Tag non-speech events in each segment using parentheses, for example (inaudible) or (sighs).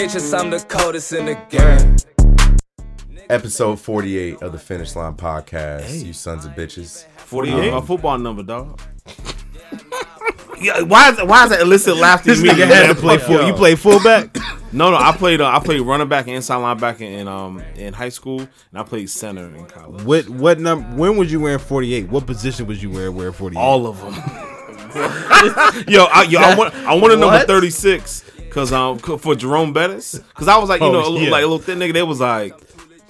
bitches, I'm the coldest in the game. Episode 48 of the Finish Line Podcast. You sons of bitches. 48, my football number, dog. yeah, why is why is that illicit laughter? This nigga had to play full. You play fullback. (laughs) No, no, I played. Uh, I played running back and inside linebacker in um in high school, and I played center in college. what what number? When was you wearing forty eight? What position was you wearing wearing forty eight? All of them. (laughs) yo, I, yo, I want I want a number thirty six because um c- for Jerome Bettis because I was like you Oh, know a little, yeah. like a little thin nigga. They was like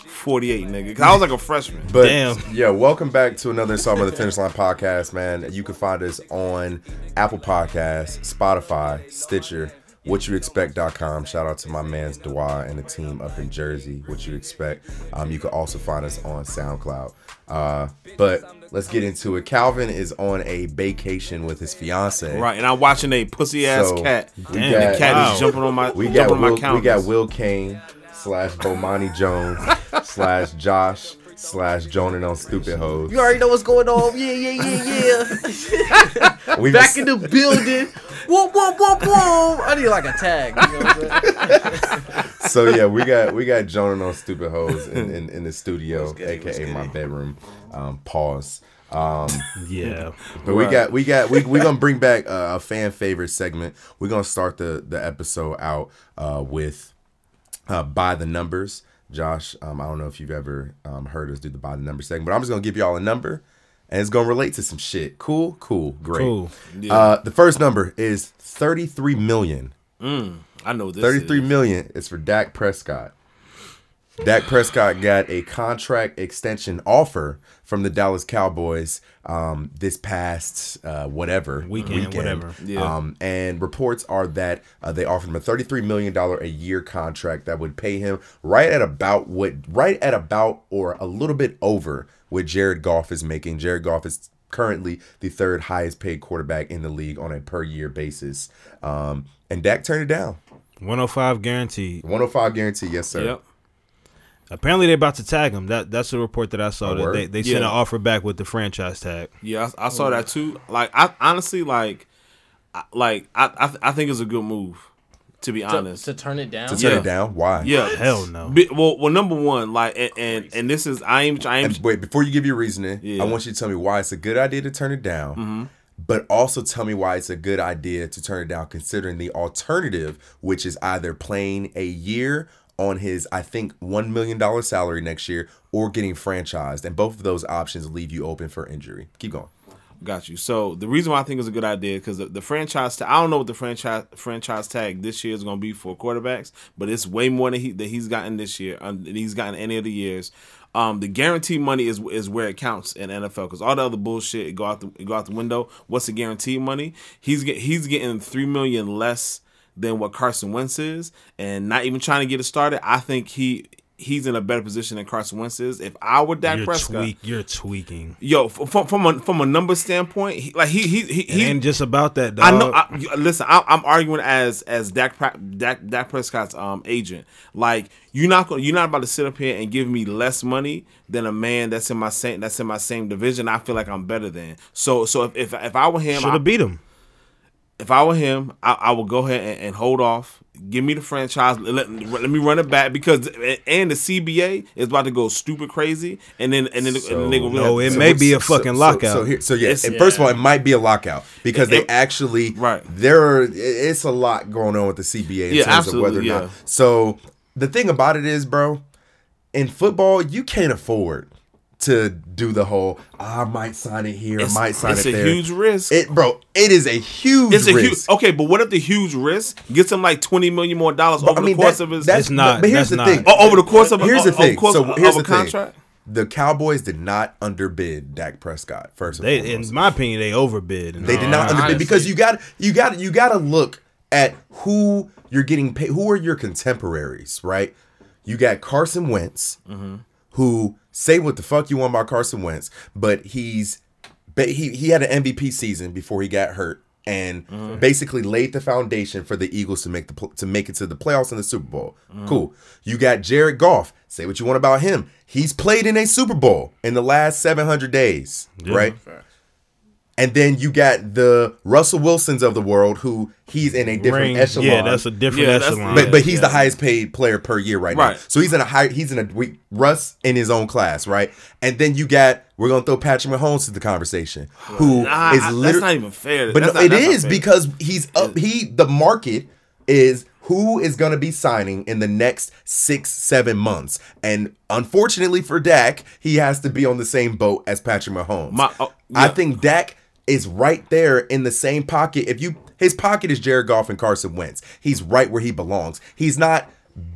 forty eight nigga. 'Cause I was like a freshman. But Damn. yeah, welcome back to another installment of the Finish Line Podcast, man. You can find us on Apple Podcasts, Spotify, Stitcher, whatyouexpect.com. Shout out to my man's Dwa and the team up in Jersey, what you expect. Um, you can also find us on SoundCloud. Uh, but let's get into it. Calvin is on a vacation with his fiance. Right, and I'm watching a pussy ass So, cat. and got- the cat Wow. is jumping on my We jumping got on my Will, we got Will Kane slash Bomani Jones (laughs) slash Josh slash Jonan on Stupid Hoes. You already know what's going on. Yeah, yeah, yeah, yeah. (laughs) We Back in the building. Whoa, whoa, whoa, whoa. I need like a tag. You know what I'm saying? (laughs) so yeah, we got we got Jonan on Stupid Hoes in, in, in the studio, aka my bedroom. Um, pause. Um, (laughs) Yeah. but we got we got we we gonna bring back uh, a fan favorite segment. We're gonna start the the episode out uh, with uh, by the numbers. Josh, um, I don't know if you've ever um, heard us do the by the number segment, but I'm just gonna give y'all a number, and it's gonna relate to some shit. Cool, cool, great. Cool. Uh, the first number is 33 million. I know this. 33 is. million is for Dak Prescott. Dak Prescott got a contract extension offer from the Dallas Cowboys um, this past uh, whatever Weekend, whatever. Yeah. Um, and reports are that uh, they offered him a $33 million a year contract that would pay him right at about what, right at about or a little bit over what Jared Goff is making. Jared Goff is currently the third highest paid quarterback in the league on a per year basis. Um, and Dak turned it down. One hundred five guaranteed. 105 guarantee, yes, sir. Yep. Apparently they're about to tag him. That that's a report that I saw. Oh, that word? they they sent an offer back with the franchise tag. Yeah, I, I saw oh. that too. Like, I honestly like, I, like I, I I think it's a good move. To be honest, to turn it down. To turn Yeah. it down, why? yeah, Hell no. Be- well, well, number one, like, and and, and this is I am I ain't And wait, before you give your reasoning, Yeah. I want you to tell me why it's a good idea to turn it down. Mm-hmm. But also tell me why it's a good idea to turn it down, considering the alternative, which is either playing a year on his, I think, one million dollar salary next year, or getting franchised. And both of those options leave you open for injury. Keep going. Got you. So the reason why I think it's a good idea because the, the franchise. Ta- I don't know what the franchise franchise tag this year is going to be for quarterbacks, but it's way more than he that he's gotten this year than he's gotten any of the years. Um, the guarantee money is is where it counts in NFL because all the other bullshit go out the go out the window. What's the guarantee money? He's get he's getting three million less than what Carson Wentz is, and not even trying to get it started. I think he he's in a better position than Carson Wentz is. If I were Dak You're Prescott, tweak. You're tweaking. Yo, from from a from a number standpoint, he, like he he he, he ain't just about that, dog. I know. I, listen, I, I'm arguing as as Dak, Dak Dak Prescott's um agent. Like you're not going you're not about to sit up here and give me less money than a man that's in my same that's in my same division. I feel like I'm better than. So so if if, if I were him, Should I, have beat him. If I were him, I, I would go ahead and, and hold off. Give me the franchise. Let, let me run it back because and the CBA is about to go stupid crazy, and then and then the- and then they no, it so may be a fucking so, lockout. So, here, so yeah, It's- and first of all, it might be a lockout because they It- actually Right. There, are, it's a lot going on with the CBA in Yeah, terms of whether or absolutely, not. So the thing about it is, bro, in football, you can't afford to do the whole "Ah, I might sign it here, I It's- might sign it there. it's a huge risk. It, bro, it is a huge It's a huge risk. okay, but what if the huge risk gets him like twenty million more dollars But, over I mean, the course that- of his that's It's not- But here's the not. thing. oh, over the course of here's of, the thing. Course so here's of the contract. thing. The Cowboys did not underbid Dak Prescott. First, and They, foremost. in my opinion, they overbid. They did not underbid honestly. because you got you got you got to look at who you're getting paid. Who are your contemporaries, right? You got Carson Wentz, who say what the fuck you want about Carson Wentz, but he's but he he had an MVP season before he got hurt and mm-hmm. basically laid the foundation for the Eagles to make the to make it to the playoffs and the Super Bowl. Mm-hmm. Cool. You got Jared Goff. Say what you want about him. He's played in a Super Bowl in the last 700 days, right? And then you got the Russell Wilsons of the world, who he's in a different Ring. echelon. Yeah, that's a different Yeah, echelon. but but he's Yeah. the highest paid player per year right, now. Right. So he's in a high he's in a we, Russ in his own class, right? And then you got we're gonna throw Patrick Mahomes to the conversation, who is Nah, I- that's literally not even fair. But That's no, not- it that's not is fair. because he's up. He the market is who is going to be signing in the next six seven months, and unfortunately for Dak, he has to be on the same boat as Patrick Mahomes. My- oh, I think Dak is right there in the same pocket. If you his pocket is Jared Goff and Carson Wentz, he's right where he belongs. He's not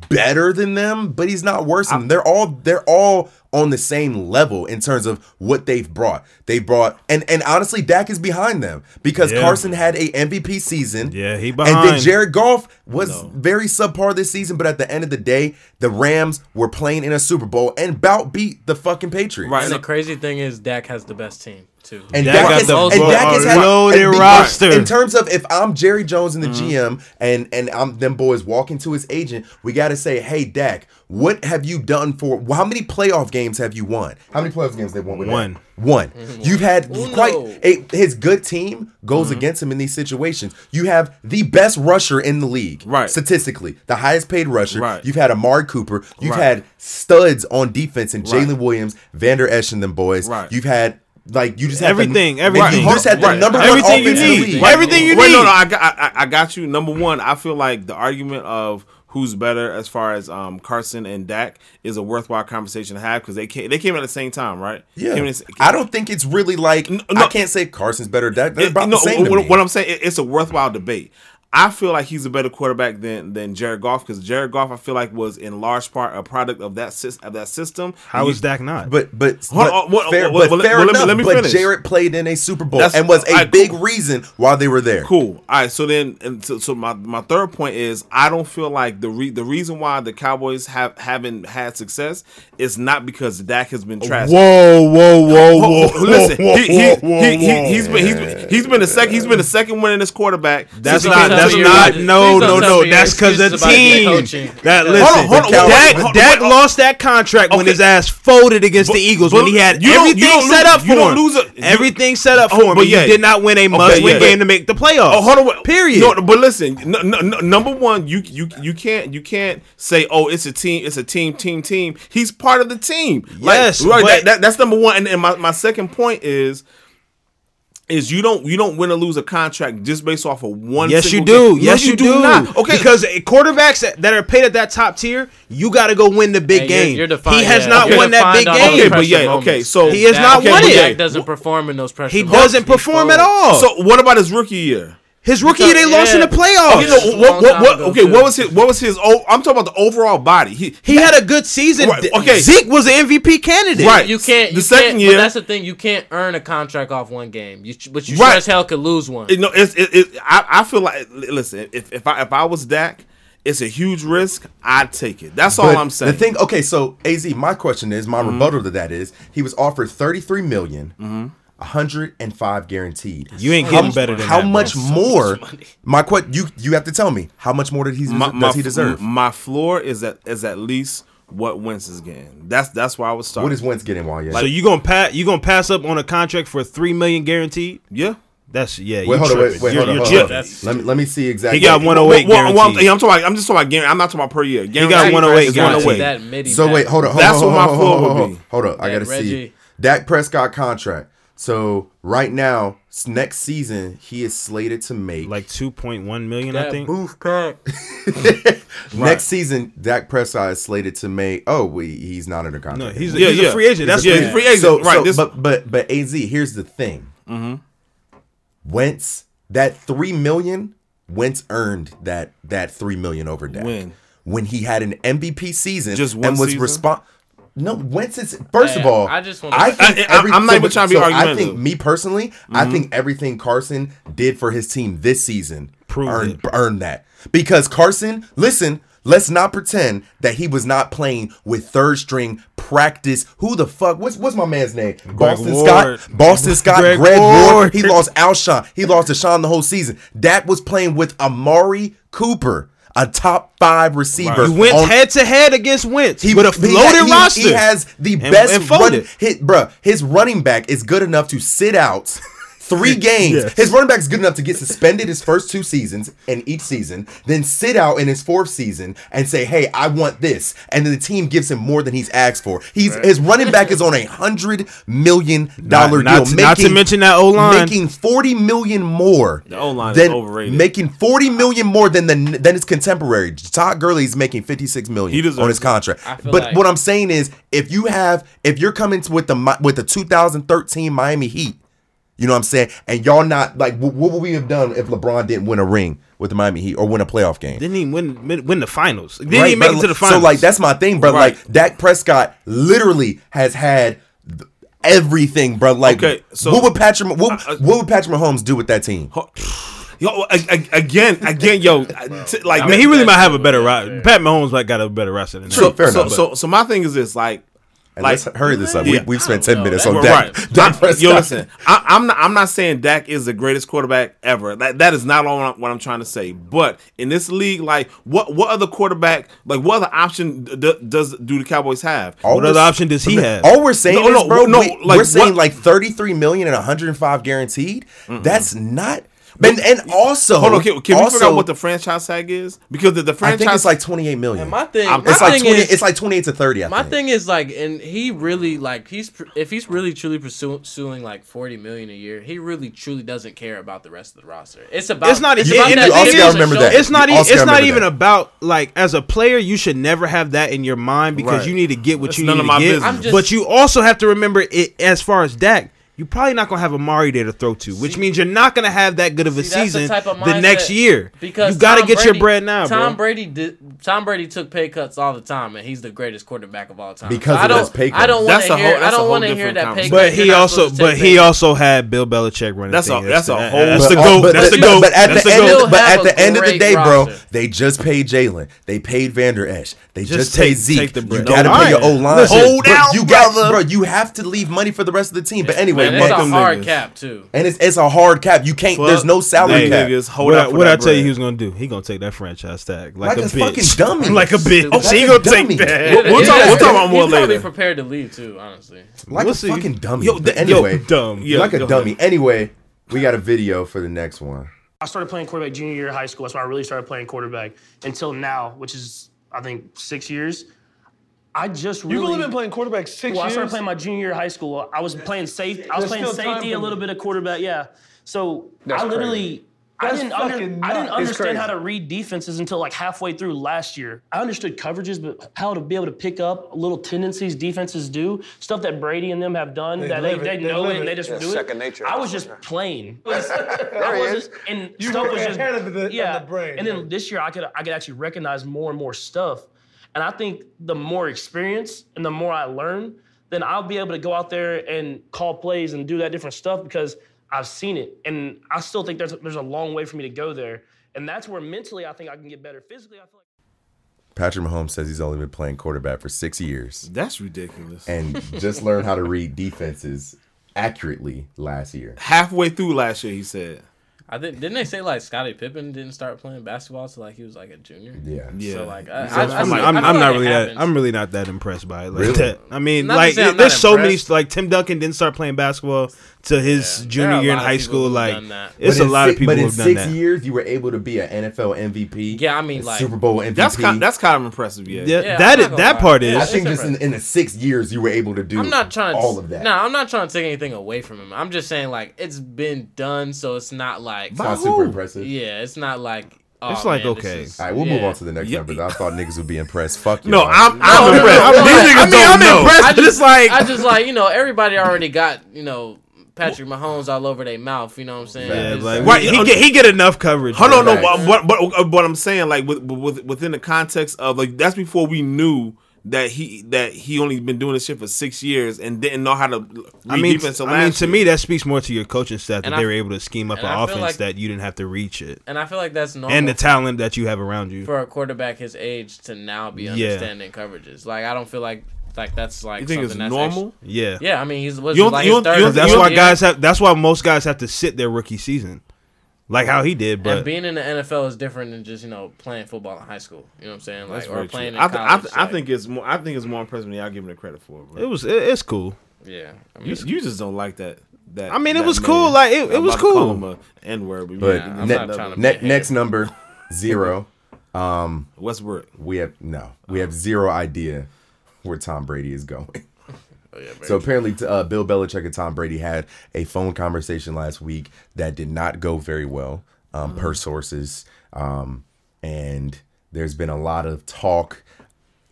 better than them, but he's not worse than them. They're all they're all on the same level in terms of what they've brought. They brought and and honestly, Dak is behind them because Yeah. Carson had a MVP season. Yeah, he behind. And then. Jared Goff was very subpar this season, but at the end of the day, the Rams were playing in a Super Bowl and bout beat the fucking Patriots. Right. And the crazy thing is, Dak has the best team too. And Dak Dak, got is, and Dak has had loaded and roster. In terms of if I'm Jerry Jones and the mm-hmm. GM and and I'm them boys walking to his agent, we got to say, hey Dak, what have you done for? How many playoff games have you won? How many playoff games they won? With One. Dak? One. Mm-hmm. You've had Uno. quite a, his good team goes mm-hmm. against him in these situations. You have the best rusher in the league, Right. Statistically, the highest paid rusher. Right. You've had Amari Cooper. You've Right. had studs on defense and Right. Jalen Williams, Vander Esch, and them boys. Right. You've had like you just had the- Everything, you everything. just had the Right. number one Everything you offense in need. Right. Everything you Wait, No, need. no, I got, I, I got you. Number one, I feel like the argument of who's better as far as um, Carson and Dak is a worthwhile conversation to have because they came, they came at the same time, right? Yeah, Came at the- I don't think it's really like no. I can't say Carson's better. That they're It- about no, the same. to what, me. what I'm saying, it- it's a worthwhile debate. I feel like he's a better quarterback than than Jared Goff because Jared Goff, I feel like, was in large part a product of that of that system. How And is Dak not? But but, but on, fair, what- but well, fair well, let me- enough. let me but finish. Jared played in a Super Bowl That's- and was a alright, big cool. reason why they were there. Cool. All right. So then, and so, so my my third point is I don't feel like the re, the reason why the Cowboys have haven't had success is not because Dak has been trash. Whoa, whoa, whoa, Whoa, whoa! listen, whoa, he, he, whoa, he, he, whoa. he's been he's been he's been the second he's been the second winningest quarterback. That's not. That's not. No, no, no. tell me your That's because the excuses about his team. That Hold listen. on, hold on, Dak, hold on, Dak oh. lost that contract when his ass folded against the Eagles when he had everything set up for him. a- you- everything set up Oh, for him, but you did not win a must-win game to make the playoffs. Oh, hold on. Period. No, but listen. Number one, you you you can't you can't say, oh, it's a team, it's a team, team, team. He's part of the team. Yes, right. that, that- that's number one. And, and my, my second point is. Is you don't you don't win or lose a contract just based off of one. Yes, you do. game. No, Yes, you, do. not. Okay, because quarterbacks that- that are paid at that top tier, you got to go win the big Hey, game. You're, you're defined, he has yeah, not you're won that big game. Okay, but yeah, moments. okay, so- He has Dak- not okay, won it. Doesn't perform in those pressure He moments. doesn't He's perform at all. So what about his rookie year? His rookie year, they lost in the playoffs. You know what? What? what ago, okay, too. what was his? What was his? Oh, I'm talking about the overall body. He he had a good season. Right, okay. Zeke was an MVP candidate. Right. You can't. The second can't, year- but that's the thing. You can't earn a contract off one game. You, but you Right. sure as hell could lose one. You know, it's it, it, I, I feel like listen, if, if I if I was Dak, it's a huge risk. I'd take it. That's all But I'm saying. The thing, okay, so Az, my question is, my Mm-hmm. rebuttal to that is, he was offered thirty three million, 105 guaranteed. You ain't How- getting better than how that, much bro. more? My question, you you have to tell me how much more did he my, does my, he deserve? my floor is at is at least what Wentz is getting. That's that's why I was start. what is Wentz getting while you're? So you gonna pass? You gonna pass up on a contract for three million guaranteed? yeah. That's yeah. wait, you hold on, wait, wait, You're- hold on, hold on. Let me let me see exactly. He got 108 Well, well, well, I'm, guaranteed. yeah, I'm talking. About, I'm just talking about. guarantee- I'm not talking about per year. got Guaranteed 108 is guaranteed. 108. that midi. So wait, hold on. Hold That's on, what hold my on, floor hold on, would be. Hold on, I gotta see. Reggie. Dak Prescott contract. So right now, next season, he is slated to make Like two point one million, I think. booth pack. (laughs) next season. Dak Prescott is slated to make. Oh, wait, he's not under No, contract. he's a, Yeah, he's yeah. a free agent. That's yeah, he's free agent. So, right. so- this, but but but Az, here's the thing. Mm-hmm. Wentz that three million. Wentz earned that that three million over Dak When? when he had an MVP season Just one and was season? No, Wentz is first of all. I just wanna- I think I- I'm not even trying to be so I think me personally, I mm-hmm. think everything Carson did for his team this season Proved earned earned that because Carson. Listen, let's not pretend that he was not playing with third string practice. Who the fuck? What's what's my man's name? Boston Ward. Scott. Boston Scott. Greg Greg, Ward. Ward. He lost Alshon. He lost DeSean the whole season. Dak was playing with Amari Cooper. A top five receiver. You went on- head to head against Wentz he with a he- loaded he, roster. He has the And- best and run. Hit, bruh, his running back is good enough to sit out three (laughs) games. Yes. His running back's good enough to get suspended his first two seasons and each season, then sit out in his fourth season and say, "Hey, I want this," and then the team gives him more than he's asked for. He's his running back is on a hundred million dollar deal, not to- not to mention that O-line. making forty million more. The O-line is than- overrated. Making forty million more than the than his contemporary. Todd Gurley's making fifty six million He on his contract. But like- what I'm saying is, if you have, if you're coming with the with the 2013 Miami Heat, you know what I'm saying, and y'all not like, wh- what would we have done if LeBron didn't win a ring with the Miami Heat or win a playoff game? Didn't even win, win win the finals. Didn't Right, even make but it to the finals. so like that's my thing, bro. Right. Like Dak Prescott literally has had everything, bro. Like, Okay, so- what would Patrick what, Uh, what would Patrick Mahomes do with that team? Yo, a- a- again, again, yo, t- like I mean, he really might have a better roster. Pat Mahomes might got a better roster than So, that. fair so, enough. so, so my thing is this, like, And like, let's hurry this up. Yeah. We, we've spent ten don't minutes know. on Right. Dak. Dak I- Prescott. yo, listen, I, I'm not. I'm not saying Dak is the greatest quarterback ever. That that is not all what I'm, trying to say. But in this league, like, what what other quarterback, like, what other option d- d- does do the Cowboys have? All What we're- other option does he have? All we're saying No, is, no, bro, no, we, like, we're saying what- like 33 million and 105 guaranteed. That's not. And, and also, Hold on, can, can we figure out what the franchise tag is? Because the, the I franchise think it's like 28 million. And my thing, my it's like thing 20. is, it's like 28 to 30. I my think. thing is like, and he really like he's if he's really truly pursuing like forty million a year, he really truly doesn't care about the rest of the roster. It's about It's not- It's you- about you that also gotta remember that. It's not. You e- also not even that. about like as a player, you should never have that in your mind because Right. you need to get what That's you none need of to my get. business. Just- but you also have to remember it as far as Dak. You're probably not gonna have Amari there to throw to, which means you're not gonna have that good of a See, that's the season of the next year. Because you got to Tom get your bread now, Tom bro. Brady did. Tom Brady took pay cuts all the time, and he's the greatest quarterback of all time. Because I of don't, those pay I don't want to hear. whole- I don't want to hear that pay conversation. cut. But he also, but he also had Bill Belichick running. That's a- that's a whole- That's the But, goat. but, That's the goat. but at the the end, of, but at the end of the day, bro, they just paid Jalen. They paid Vander Esch. They just, Just paid Zeke. take the you got to No, pay your O alright. line. Hold out, you got, brother. bro. You have to leave money for the rest of the team. But anyway, Man, it's a them hard niggas. cap too. and it's it's a hard cap. You can't. Fuck there's no salary cap. niggas. Hold What, out I, what I that tell you, bread. he was gonna do? He gonna take that franchise tag like, Like a, a bitch, fucking (laughs) dummy. like a bitch. Like he gonna dummy. take that. We'll talk- we'll talk about more later. He's probably later. prepared to leave too. Honestly, Like We'll a see. fucking dummy. Yo, But th- anyway, yo, dumb. Yeah, like a dummy. Anyway, we got a video for the next one. I started playing quarterback junior year of high school. That's when I really started playing quarterback until now, which is I think six years. I just really You've only been playing quarterback six well, I years. started playing my junior year of high school. I was playing safety. I was There's playing safety, a little bit of quarterback. Yeah. So That's I literally. crazy. I didn't, under, I didn't understand how to read defenses until like halfway through last year. I understood coverages, but how to be able to pick up little tendencies defenses do, stuff that Brady and them have done that they, live it. they They know live it and they just Yeah, do second it. nature. I was just playing. (laughs) (laughs) I he wasn't- is. And You stuff were was just ahead of the- of yeah. the brain, And then yeah. this year I could I could actually recognize more and more stuff. And I think the more experience and the more I learn, then I'll be able to go out there and call plays and do that different stuff because I've seen it. And I still think there's there's a long way for me to go there. And that's where mentally I think I can get better. Physically, I feel like Patrick Mahomes says he's only been playing quarterback for six years That's ridiculous. and just learned how to read defenses accurately last year. Halfway through last year, he said. I think didn't they say like Scottie Pippen didn't start playing basketball till like he was like a junior. Yeah. Yeah. So like I, He I, said- I, I'm, I I'm, feel I'm like not it really that. I'm really not that impressed by it like Really? that. I mean, Not like say I'm not there's so many. Like Tim Duncan didn't start playing basketball till his Yeah. junior There are a year in high school. Like it's a lot of people But in who've done six that. years, you were able to be an NFL MVP. Yeah, I mean, like- Super Bowl MVP. That's kind. That's kind of impressive. Yeah. Yeah, Yeah, that I'm is, not that lie. part I is. It's think just in, in the six years, you were able to do I'm not trying to all of that. No, I'm not trying to take anything away from him. I'm just saying like it's been done, so it's not like It's not super impressive. yeah, it's not like oh, It's like, man, okay. is- All right, we'll move on to the next Yeah. one because I thought niggas would be impressed. Fuck you. No, I'm. I'm No, no, impressed. no, no, These no. niggas I mean, don't I'm know. impressed, (laughs) I but it's just like I just like you know everybody already got you know Patrick Mahomes all over their mouth. You know what I'm saying? Yeah, like, like- Right, he, okay. get he get enough coverage. Hold on, no, Facts. but, but, but what I'm saying, like with, with, within the context of like that's before we knew that he that he only been doing this shit for six years and didn't know how to read I mean, defense. till I mean, last to year. me, that speaks more to your coaching staff that And they I- were able to scheme up and an offense like- that you didn't have to reach it, and I feel like that's normal and the talent that you have around you. for a quarterback his age to now be Yeah. understanding coverages. Like I don't feel like like that's like you think it's something that's normal? Yeah, yeah, I mean he's was You like you his don't- third. that's why year. guys have. That's why most guys have to sit their rookie season, like how he did. But and being in the NFL is different than just you know playing football in high school. You know what I'm saying? Like or playing true. in I, th- I, college. th- I think it's more. I think it's more impressive than y'all giving it credit for. Bro. it was it, it's cool. Yeah, I mean, You, you just don't like that. That I mean, it was cool, like, it- it was about to call cool. him a N-word, but, But yeah, ne- not trying to ne- next number zero. Um, Westbrook. We have no. We have zero idea where Tom Brady is going. (laughs) oh, yeah, So apparently, uh, Bill Belichick and Tom Brady had a phone conversation last week that did not go very well, um, per sources. Um, and there's been a lot of talk.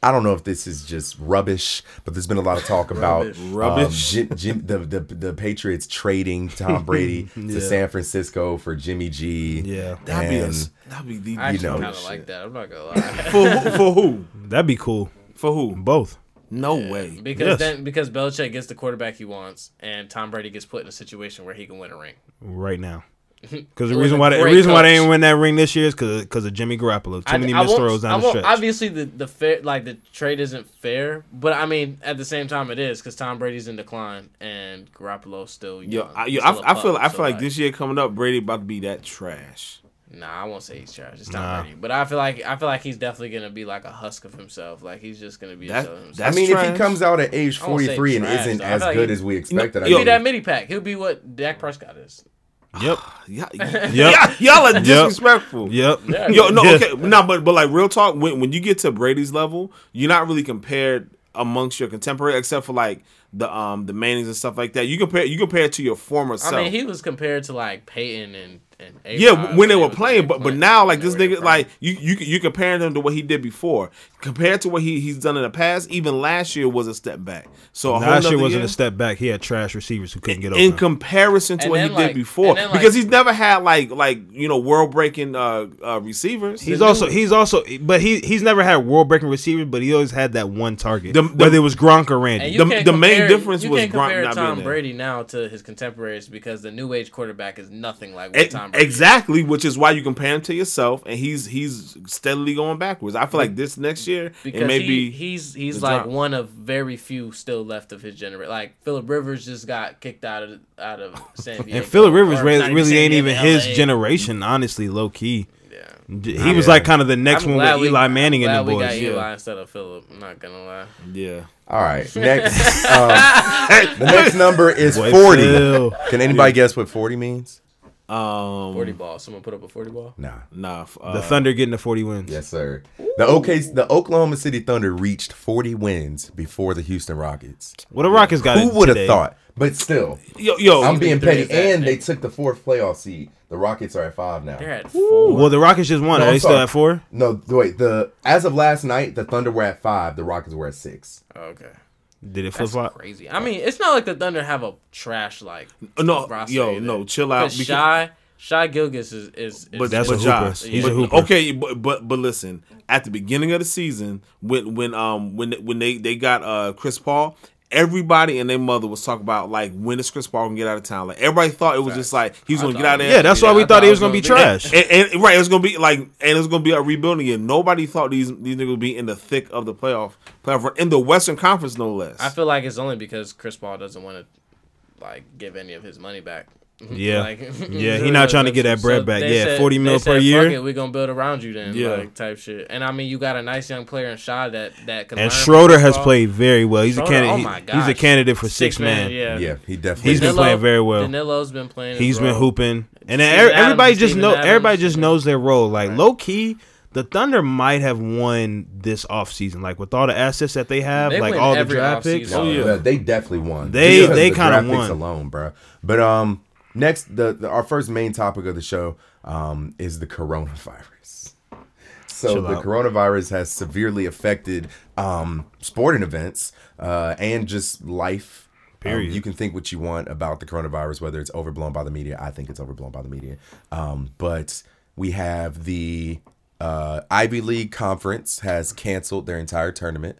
I don't know if this is just rubbish, but there's been a lot of talk about um, Jim, Jim, the, the the Patriots trading Tom (laughs) Brady to San Francisco for Jimmy G. Yeah. That'd be a, that'd be the I actually know. kind of like that. I'm not gonna (laughs) lie. for who, for who? That'd be cool. For who? Both. No way. Because Yes. then because Belichick gets the quarterback he wants, and Tom Brady gets put in a situation where he can win a ring. right now. (laughs) Because the reason why the reason why they coach. didn't win that ring this year is because of Jimmy Garoppolo. Too I- many I missed throws I down the stretch. Obviously, the the fair like the trade isn't fair, but I mean at the same time it is because Tom Brady's in decline and Garoppolo's still. Yo, young. I, He's yo, still a I, I feel I so, feel like this year coming up, Brady about to be that trash. Nah, I won't say he's trash. It's Tom Nah. Brady, but I feel like I feel like he's definitely gonna be like a husk of himself. Like he's just gonna be That- a shell of himself. I That's mean, if he comes out at age I won't say 43 and isn't though. As like good he- as we expected, I He'll mean, be that mini pack. He'll be what Dak Prescott is. Yep. (sighs) Yeah, Yep. (laughs) y'all, y'all are disrespectful. Yep. Yeah. Yo, no, okay, no, but but like real talk, when when you get to Brady's level, you're not really compared amongst your contemporary, except for like the um the Mannings and stuff like that. You compare you compare it to your former self. I mean, he was compared to like Peyton and and A-Rod yeah, when they were playing, but but now like this they were nigga, like you you you comparing him to what he did before, compared to what he he's done in the past. Even last year was a step back. So a Last year wasn't year, a step back. He had trash receivers who couldn't get over. in open. comparison to And what he then, did before, then, like- because he's never had like like you know world breaking uh, uh receivers. He's also he's also but he he's never had world breaking receivers, but he always had that one target. The- the- whether it was Gronk or Randy. And you The- can't the main compare- difference you was can't Gronk compare not being Tom there. Brady now to his contemporaries because the new age quarterback is nothing like what E- Tom Brady. is. Exactly, which is why you compare him to yourself, and he's he's steadily going backwards. I feel like this next year Because it may he, be he's he's like drop. one of very few still left of his generation. Like Philip Rivers just got kicked out of out of San Diego. and Philip Rivers Or really, really ain't even his LA. generation, honestly, low key. Yeah. He was like kind of the next I'm one glad with we- Eli I'm Manning and glad the we got boys. Eli Yeah. instead of Philip. I'm not gonna lie. yeah. All right, (laughs) next. um, (laughs) the next number is Boy, 40. Phil. Can anybody guess what 40 means? Um, Forty ball. Someone put up a forty ball. Nah. nah, uh, The Thunder getting the 40 wins. Yes, sir. The OK, the Oklahoma City Thunder reached 40 wins before the Houston Rockets. Well, the Rockets got Who would have thought? But still, yo, yo, I'm being petty. that- And they took the fourth playoff seed. The Rockets are at five now. They're at four. Well, the Rockets just won. No, Are I'm they still at four? No, wait. The as of last night, the Thunder were at five. The Rockets were at six. okay. Did it flip That's flop? crazy. I mean, it's not like the Thunder have a trash like no, roster yo, either. no, chill out. Because Shai Shai Gilgeous is is, is But That's but a Josh, hooper. He's but- a hooper. Okay, but, but but listen, at the beginning of the season, when when um when when they they got uh Chris Paul, everybody and their mother was talking about like when is Chris Paul gonna get out of town? Like everybody thought it was just like he was I gonna get out of there. Yeah, that's why we I thought thought he it was was gonna be gonna be- trash. And, and right, it was gonna be like, and it was gonna be a rebuilding year. Nobody thought these these niggas would be in the thick of the playoff, playoff run- in the Western Conference, no less. I feel like it's only because Chris Paul doesn't want to like give any of his money back. Yeah. Like, (laughs) Yeah, he not trying to get that bread back. they Yeah, 40 they mil per said, year. Fuck it, we gonna build around you then, Yeah. like type shit. And I mean, you got a nice young player in Shaw that that can. And learn Schroeder has played very well. He's a candidate. oh my he's a candidate for six, man. Yeah, Yeah, he definitely. He's been Danilo- playing very well. Danilo's been playing. He's his been hooping, and then er- everybody Adams, just Steven know. Adams. Everybody just knows their role. Like low key, the Thunder might have won this offseason. Like with all the assets that they have, They like all the draft picks. Oh, yeah. Yeah, they definitely won. They- Because they the kinda won. alone, bro. But um, next the, the our first main topic of the show um is the coronavirus. So Chill the out. coronavirus has severely affected um sporting events uh and just life. Um, Period. you can think what you want about the coronavirus, whether it's overblown by the media. I think it's overblown by the media. Um, but we have the uh, Ivy League conference has canceled their entire tournament.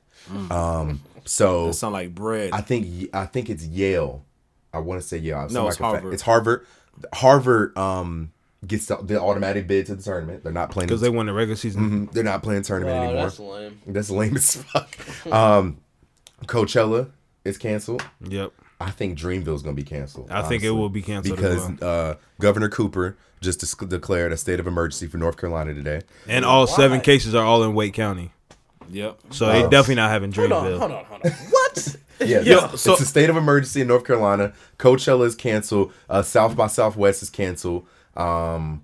Um, so that sound like bread. I think I think it's Yale. I want to say Yale. No, it's Somebody can fact- Harvard. It's Harvard. Harvard um gets the, the automatic bid to the tournament. They're not playing because they won the regular season. Mhm. They're not playing tournament Wow, anymore. that's lame. That's lame as (laughs) fuck. um, Coachella is canceled. Yep. I think Dreamville's gonna be canceled. I think it will be canceled as because uh, Governor Cooper just dis- declared a state of emergency for North Carolina today. And all seven cases are all in Wake County, yep. so they definitely not having Hold on, Dreamville. hold on, hold on. What? (laughs) Yeah, Yo, it's, so- it's a state of emergency in North Carolina. Coachella is canceled. Uh, South by Southwest is canceled. Um,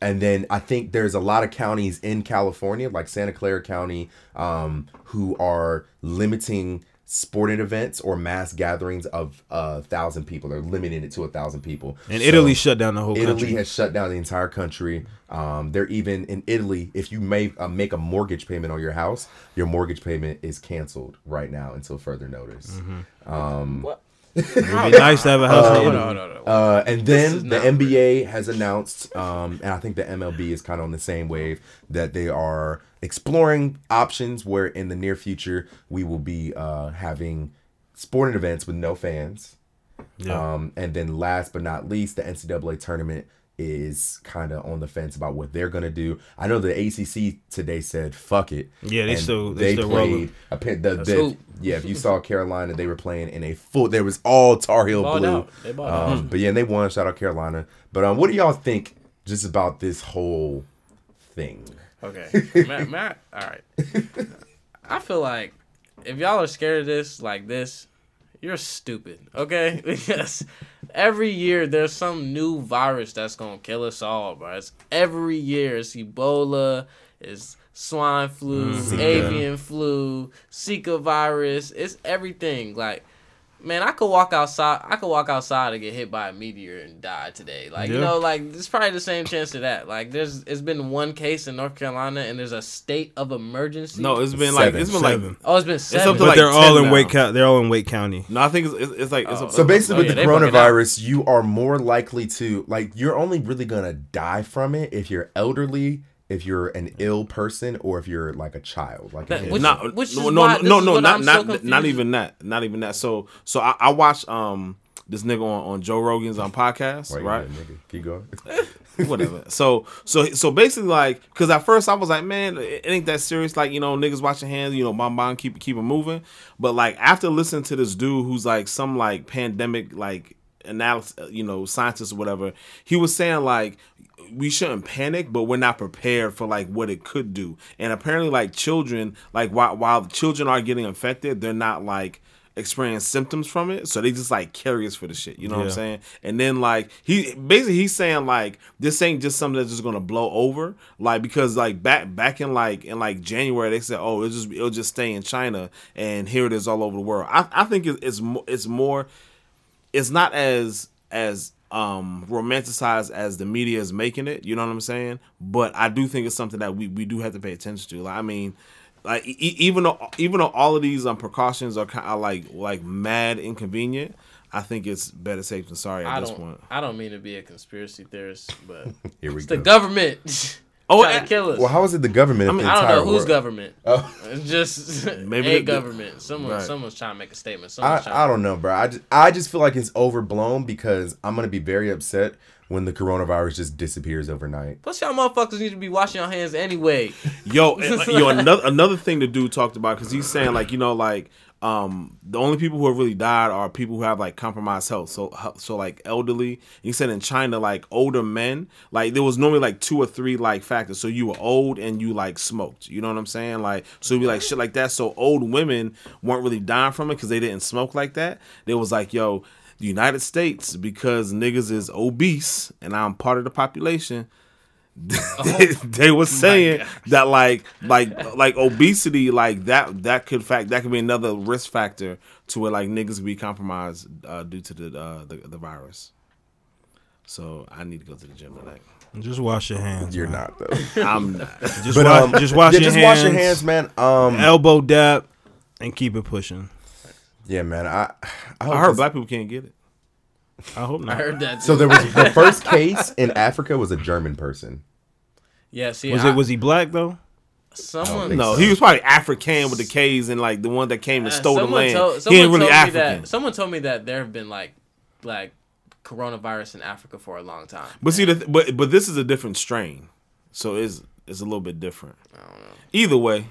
and then I think there's a lot of counties in California, like Santa Clara County, um, who are limiting sporting events or mass gatherings of a thousand people. They're limiting it to a thousand people. And So- Italy shut down the whole Italy country. has shut down the entire country. Um, they're even in Italy. If you may uh, make a mortgage payment on your house, your mortgage payment is canceled right now until further notice. It'd be nice to have a house in Hold Italy. on, hold on, hold on. Uh, and then the not NBA has announced, um, and I think the MLB is kind of on the same wave that they are exploring options where in the near future we will be uh, having sporting events with no fans. Yeah. Um, and then last but not least, the NCAA tournament is kind of on the fence about what they're gonna do. I know the ACC today said fuck it. Yeah, they still- they still rolling. a pin- the, the- yeah. If you saw Carolina, they were playing in a full. There was all Tar Heel blue. out. They balled out. Um, but yeah, and they won. Shout out Carolina. But um, what do y'all think just about this whole thing? Okay, (laughs) Matt, Matt. All right. (laughs) I feel like if y'all are scared of this, like this, you're stupid. Okay, (laughs) because every year there's some new virus that's gonna kill us all, bro. It's every year. It's Ebola. It's swine flu, mm-hmm. avian flu, Zika virus. It's everything. Like. Man, I could walk outside. I could walk outside and get hit by a meteor and die today. Like you know, like it's probably the same chance to that. Like there's, it's been one case in North Carolina, and there's a state of emergency. No, it's been like it's been Seven. like oh, it's been up seven. to But like they're all in now. Wake County. They're all in Wake County. no, I think it's, it's, it's like it's oh, up, So oh, basically, Oh, with yeah, the they bugging out. coronavirus, you are more likely to like. You're only really gonna die from it if you're elderly, if you're an ill person, or if you're like a child. Like That- an which- infant. not, which no, is no, why- this no, no, what not so not not even that, not even that. So so I, I watched um this nigga on, on Joe Rogan's on podcast, Wait, right? yeah, nigga, keep going. (laughs) Whatever. So so so basically like because at first I was like, man, it ain't that serious. Like you know niggas washing hands, you know, bomb bomb, keep keep it moving. But like after listening to this dude who's like some like pandemic like analysis, you know, scientist or whatever, he was saying like we shouldn't panic, but we're not prepared for like what it could do. And apparently, like children, like while while children are getting infected, they're not like experience symptoms from it, so they just like curious for the shit. You know what I'm saying? And then like he basically he's saying like this ain't just something that's just gonna blow over, like because like back back in like in like January they said oh it'll just it'll just stay in China, and here it is all over the world. I I think it's it's more it's more it's not as as um romanticized as the media is making it you know what i'm saying but i do think it's something that we, we do have to pay attention to like i mean like e- even though even though all of these um precautions are kind of like like mad inconvenient i think it's better safe than sorry at I this don't. point I don't mean to be a conspiracy theorist, but (laughs) Here we it's go. the government (laughs) Oh, trying and- to kill us. well, how is it the government? if mean, the I don't know whose world- government. Oh. It's just (laughs) (laughs) Maybe a the- government. Someone, Right. someone's trying to make a statement. I, Someone's trying I don't know, bro. I just, I just feel like it's overblown because I'm gonna be very upset when the coronavirus just disappears overnight. Plus, y'all motherfuckers need to be washing your hands anyway. Yo, (laughs) yo, another another thing the dude talked about because he's saying like you know like um the only people who have really died are people who have like compromised health. So so like elderly. He said in China like older men like there was normally like two or three like factors. So you were old and you like smoked. You know what I'm saying? Like so it'd be like shit like that. So old women weren't really dying from it because they didn't smoke like that. They was like yo. The United States, because niggas is obese and I'm part of the population, (laughs) they, they were saying that like like like obesity like that that could fact that could be another risk factor to where like niggas be compromised uh, due to the, uh, the the virus. So I need to go to the gym tonight. Just wash your hands. You're man. not though. (laughs) I'm not. Just, But wa- um, just wash yeah, your just hands. Just wash your hands, man. Um, Elbow dap, and keep it pushing. yeah, man. I I, I heard black people can't get it. I hope not. I heard that. So there was (laughs) the first case in Africa was a German person. Yeah, see, Was I- it? Was he black though? someone? No, so. he was probably African with the K's and like the one that came and Uh, stole the land. told- he someone ain't really told African. that- someone told me that there have been like, like, coronavirus in Africa for a long time. But see, the th- but but this is a different strain, so it's it's a little bit different. I don't know. Either way,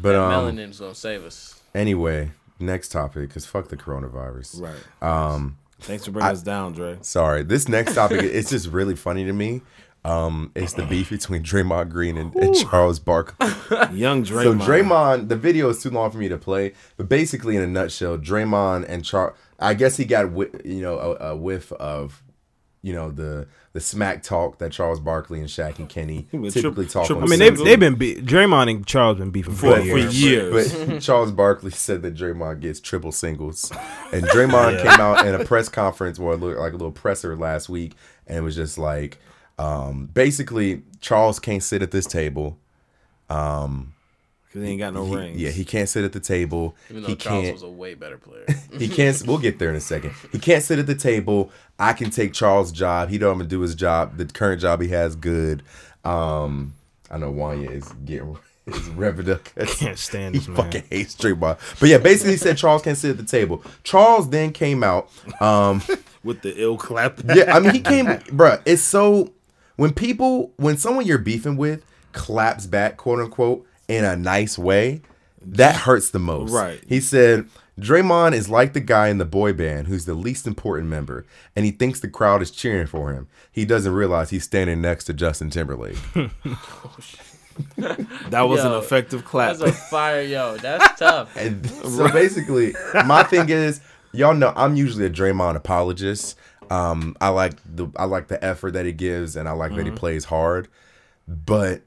But um, Melanin's gonna save us. anyway, next topic because fuck the coronavirus. right. Um, Thanks for bringing us down, Dre. sorry. This next topic (laughs) it's just really funny to me. Um, it's the beef between Draymond Green and, and Charles Barkley. (laughs) Young Draymond. So Draymond. Draymond, the video is too long for me to play, but basically in a nutshell, Draymond and Char, I guess he got whi- you know a, a whiff of, you know the the smack talk that Charles Barkley and Shaq and Kenny (laughs) been typically tri- talk. triple on I mean, they've, they've been be- Draymond and Charles been beefing for, For- for years. years. But (laughs) Charles Barkley said that Draymond gets triple singles, and Draymond came out in a press conference or a little- like a little presser last week, and it was just like, um, basically Charles can't sit at this table. Um, Cause he ain't got no He- rings. yeah, he can't sit at the table. Even though he Charles can't. was a way better player. (laughs) he can't. We'll get there in a second. He can't sit at the table. I can take Charles' job. He don't even do his job. The current job he has good. Um, I know Wanya is getting (laughs) is revving up. Can't stand He this man. fucking hates Draymond. But yeah, basically he said Charles can't sit at the table. Charles then came out. Um, (laughs) with the ill clap. yeah, I mean he came, bruh. It's so when people when someone you're beefing with claps back, quote unquote, in a nice way, that hurts the most. Right. He said Draymond is like the guy in the boy band who's the least important member, and he thinks the crowd is cheering for him. He doesn't realize he's standing next to Justin Timberlake. oh, (laughs) That was Yo, an effective clap. That's a fire, yo. That's (laughs) tough. And so basically, my thing is, y'all know I'm usually a Draymond apologist. Um, I like the I like the effort that he gives, and I like that he plays hard. But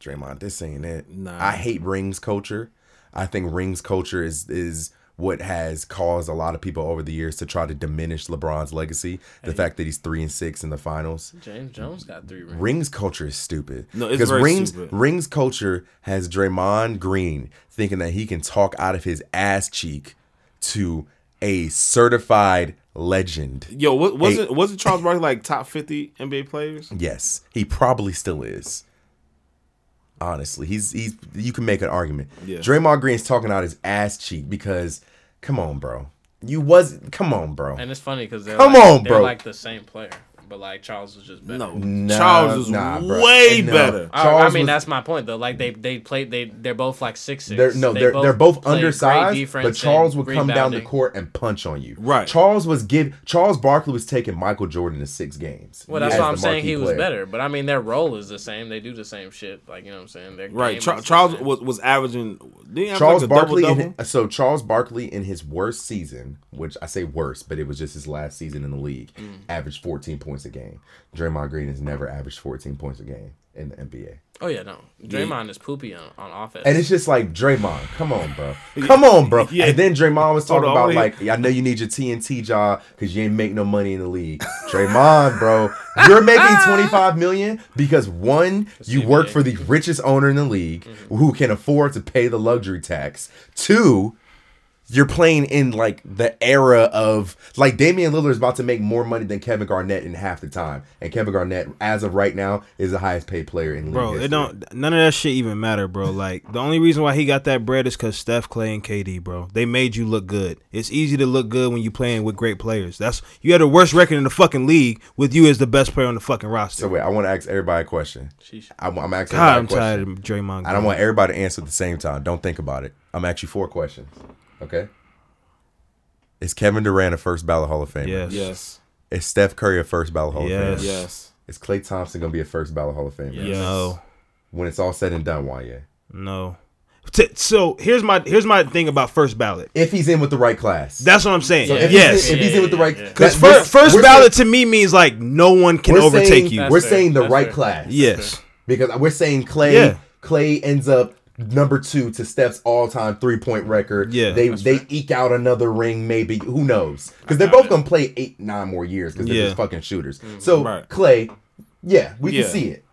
Draymond, this ain't it. Nah. I hate rings culture. I think rings culture is is what has caused a lot of people over the years to try to diminish LeBron's legacy. The fact that he's three and six in the finals. James Jones got three rings. Rings culture is stupid. No, it's because very rings stupid. rings culture has Draymond Green thinking that he can talk out of his ass cheek to a certified legend. Yo, what, wasn't Hey. wasn't Charles Barkley like top fifty NBA players? Yes, he probably still is. Honestly, he's he's you can make an argument. Yeah. Draymond Green's talking out his ass cheek because come on, bro. You was come on, bro. And it's funny because they're Come like, on, they're bro. like the same player, but like Charles was just better. No, Nah, Charles was nah, way No. better. I, I mean was- that's my point though. Like they they played they they're both like six six. They're, no, They they're they're both undersized, but Charles and would come down the court and punch on you. Right. Charles was give Charles Barkley was taking Michael Jordan to six games. Well, that's why I'm saying marquee he was better. But I mean, their role is the same. They do the same shit. Like you know what I'm saying. Their Right, Char- is Charles same. was was averaging. Didn't he have Charles like Barkley, in, so Charles Barkley in his worst season, which I say worst, but it was just his last season in the league, Mm. averaged 14 points a game. Draymond Green has never averaged 14 points a game in the NBA. Oh yeah, no. Draymond is poopy on, on offense. And it's just like Draymond, come on, bro, (laughs) come on, bro. Yeah. And then Draymond was talking about I wanna like, I know you need your TNT job because you ain't make no money in the league. Draymond, bro, you're making (laughs) 25 million because one, you work for the richest owner in the league Mm-hmm. who can afford to pay the luxury tax. Two, you're playing in like the era of like Damian Lillard is about to make more money than Kevin Garnett in half the time, and Kevin Garnett, as of right now, is the highest paid player in league. Bro, history. it don't. None of that shit even matter, bro. Like the only reason why he got that bread is because Steph, Klay, and KD, bro. They made you look good. It's easy to look good when you're playing with great players. That's you had the worst record in the fucking league with you as the best player on the fucking roster. So wait, I want to ask everybody a question. Sheesh. I'm, I'm asking God, I'm everybody a tired question. of Draymond. I don't want everybody to answer at the same time. Don't think about it. I'm asking you four questions. Okay. Is Kevin Durant a first ballot Hall of Famer? Yes. Yes, Is Steph Curry a first ballot Hall Yes. of Famer? yes. Is Klay Thompson gonna be a first ballot Hall of Famer? Yes. No, When it's all said and done, why yeah? no. So here's my here's my thing about first ballot. If he's in with the right class. That's what I'm saying. Yeah. if yes, He's in, if he's in with the right yeah. because that- we're- first we're ballot saying- to me means like no one can overtake saying, you. We're fair. saying the right fair. class. Yes. Because we're saying Klay Yeah. Klay ends up number two to Steph's all time three point record. Yeah. They they fair. eke out another ring, maybe. Who knows? Because they're both it. gonna play eight, nine more years because they're Yeah. just fucking shooters. Mm-hmm. So Right. Klay, yeah, we Yeah. can see it.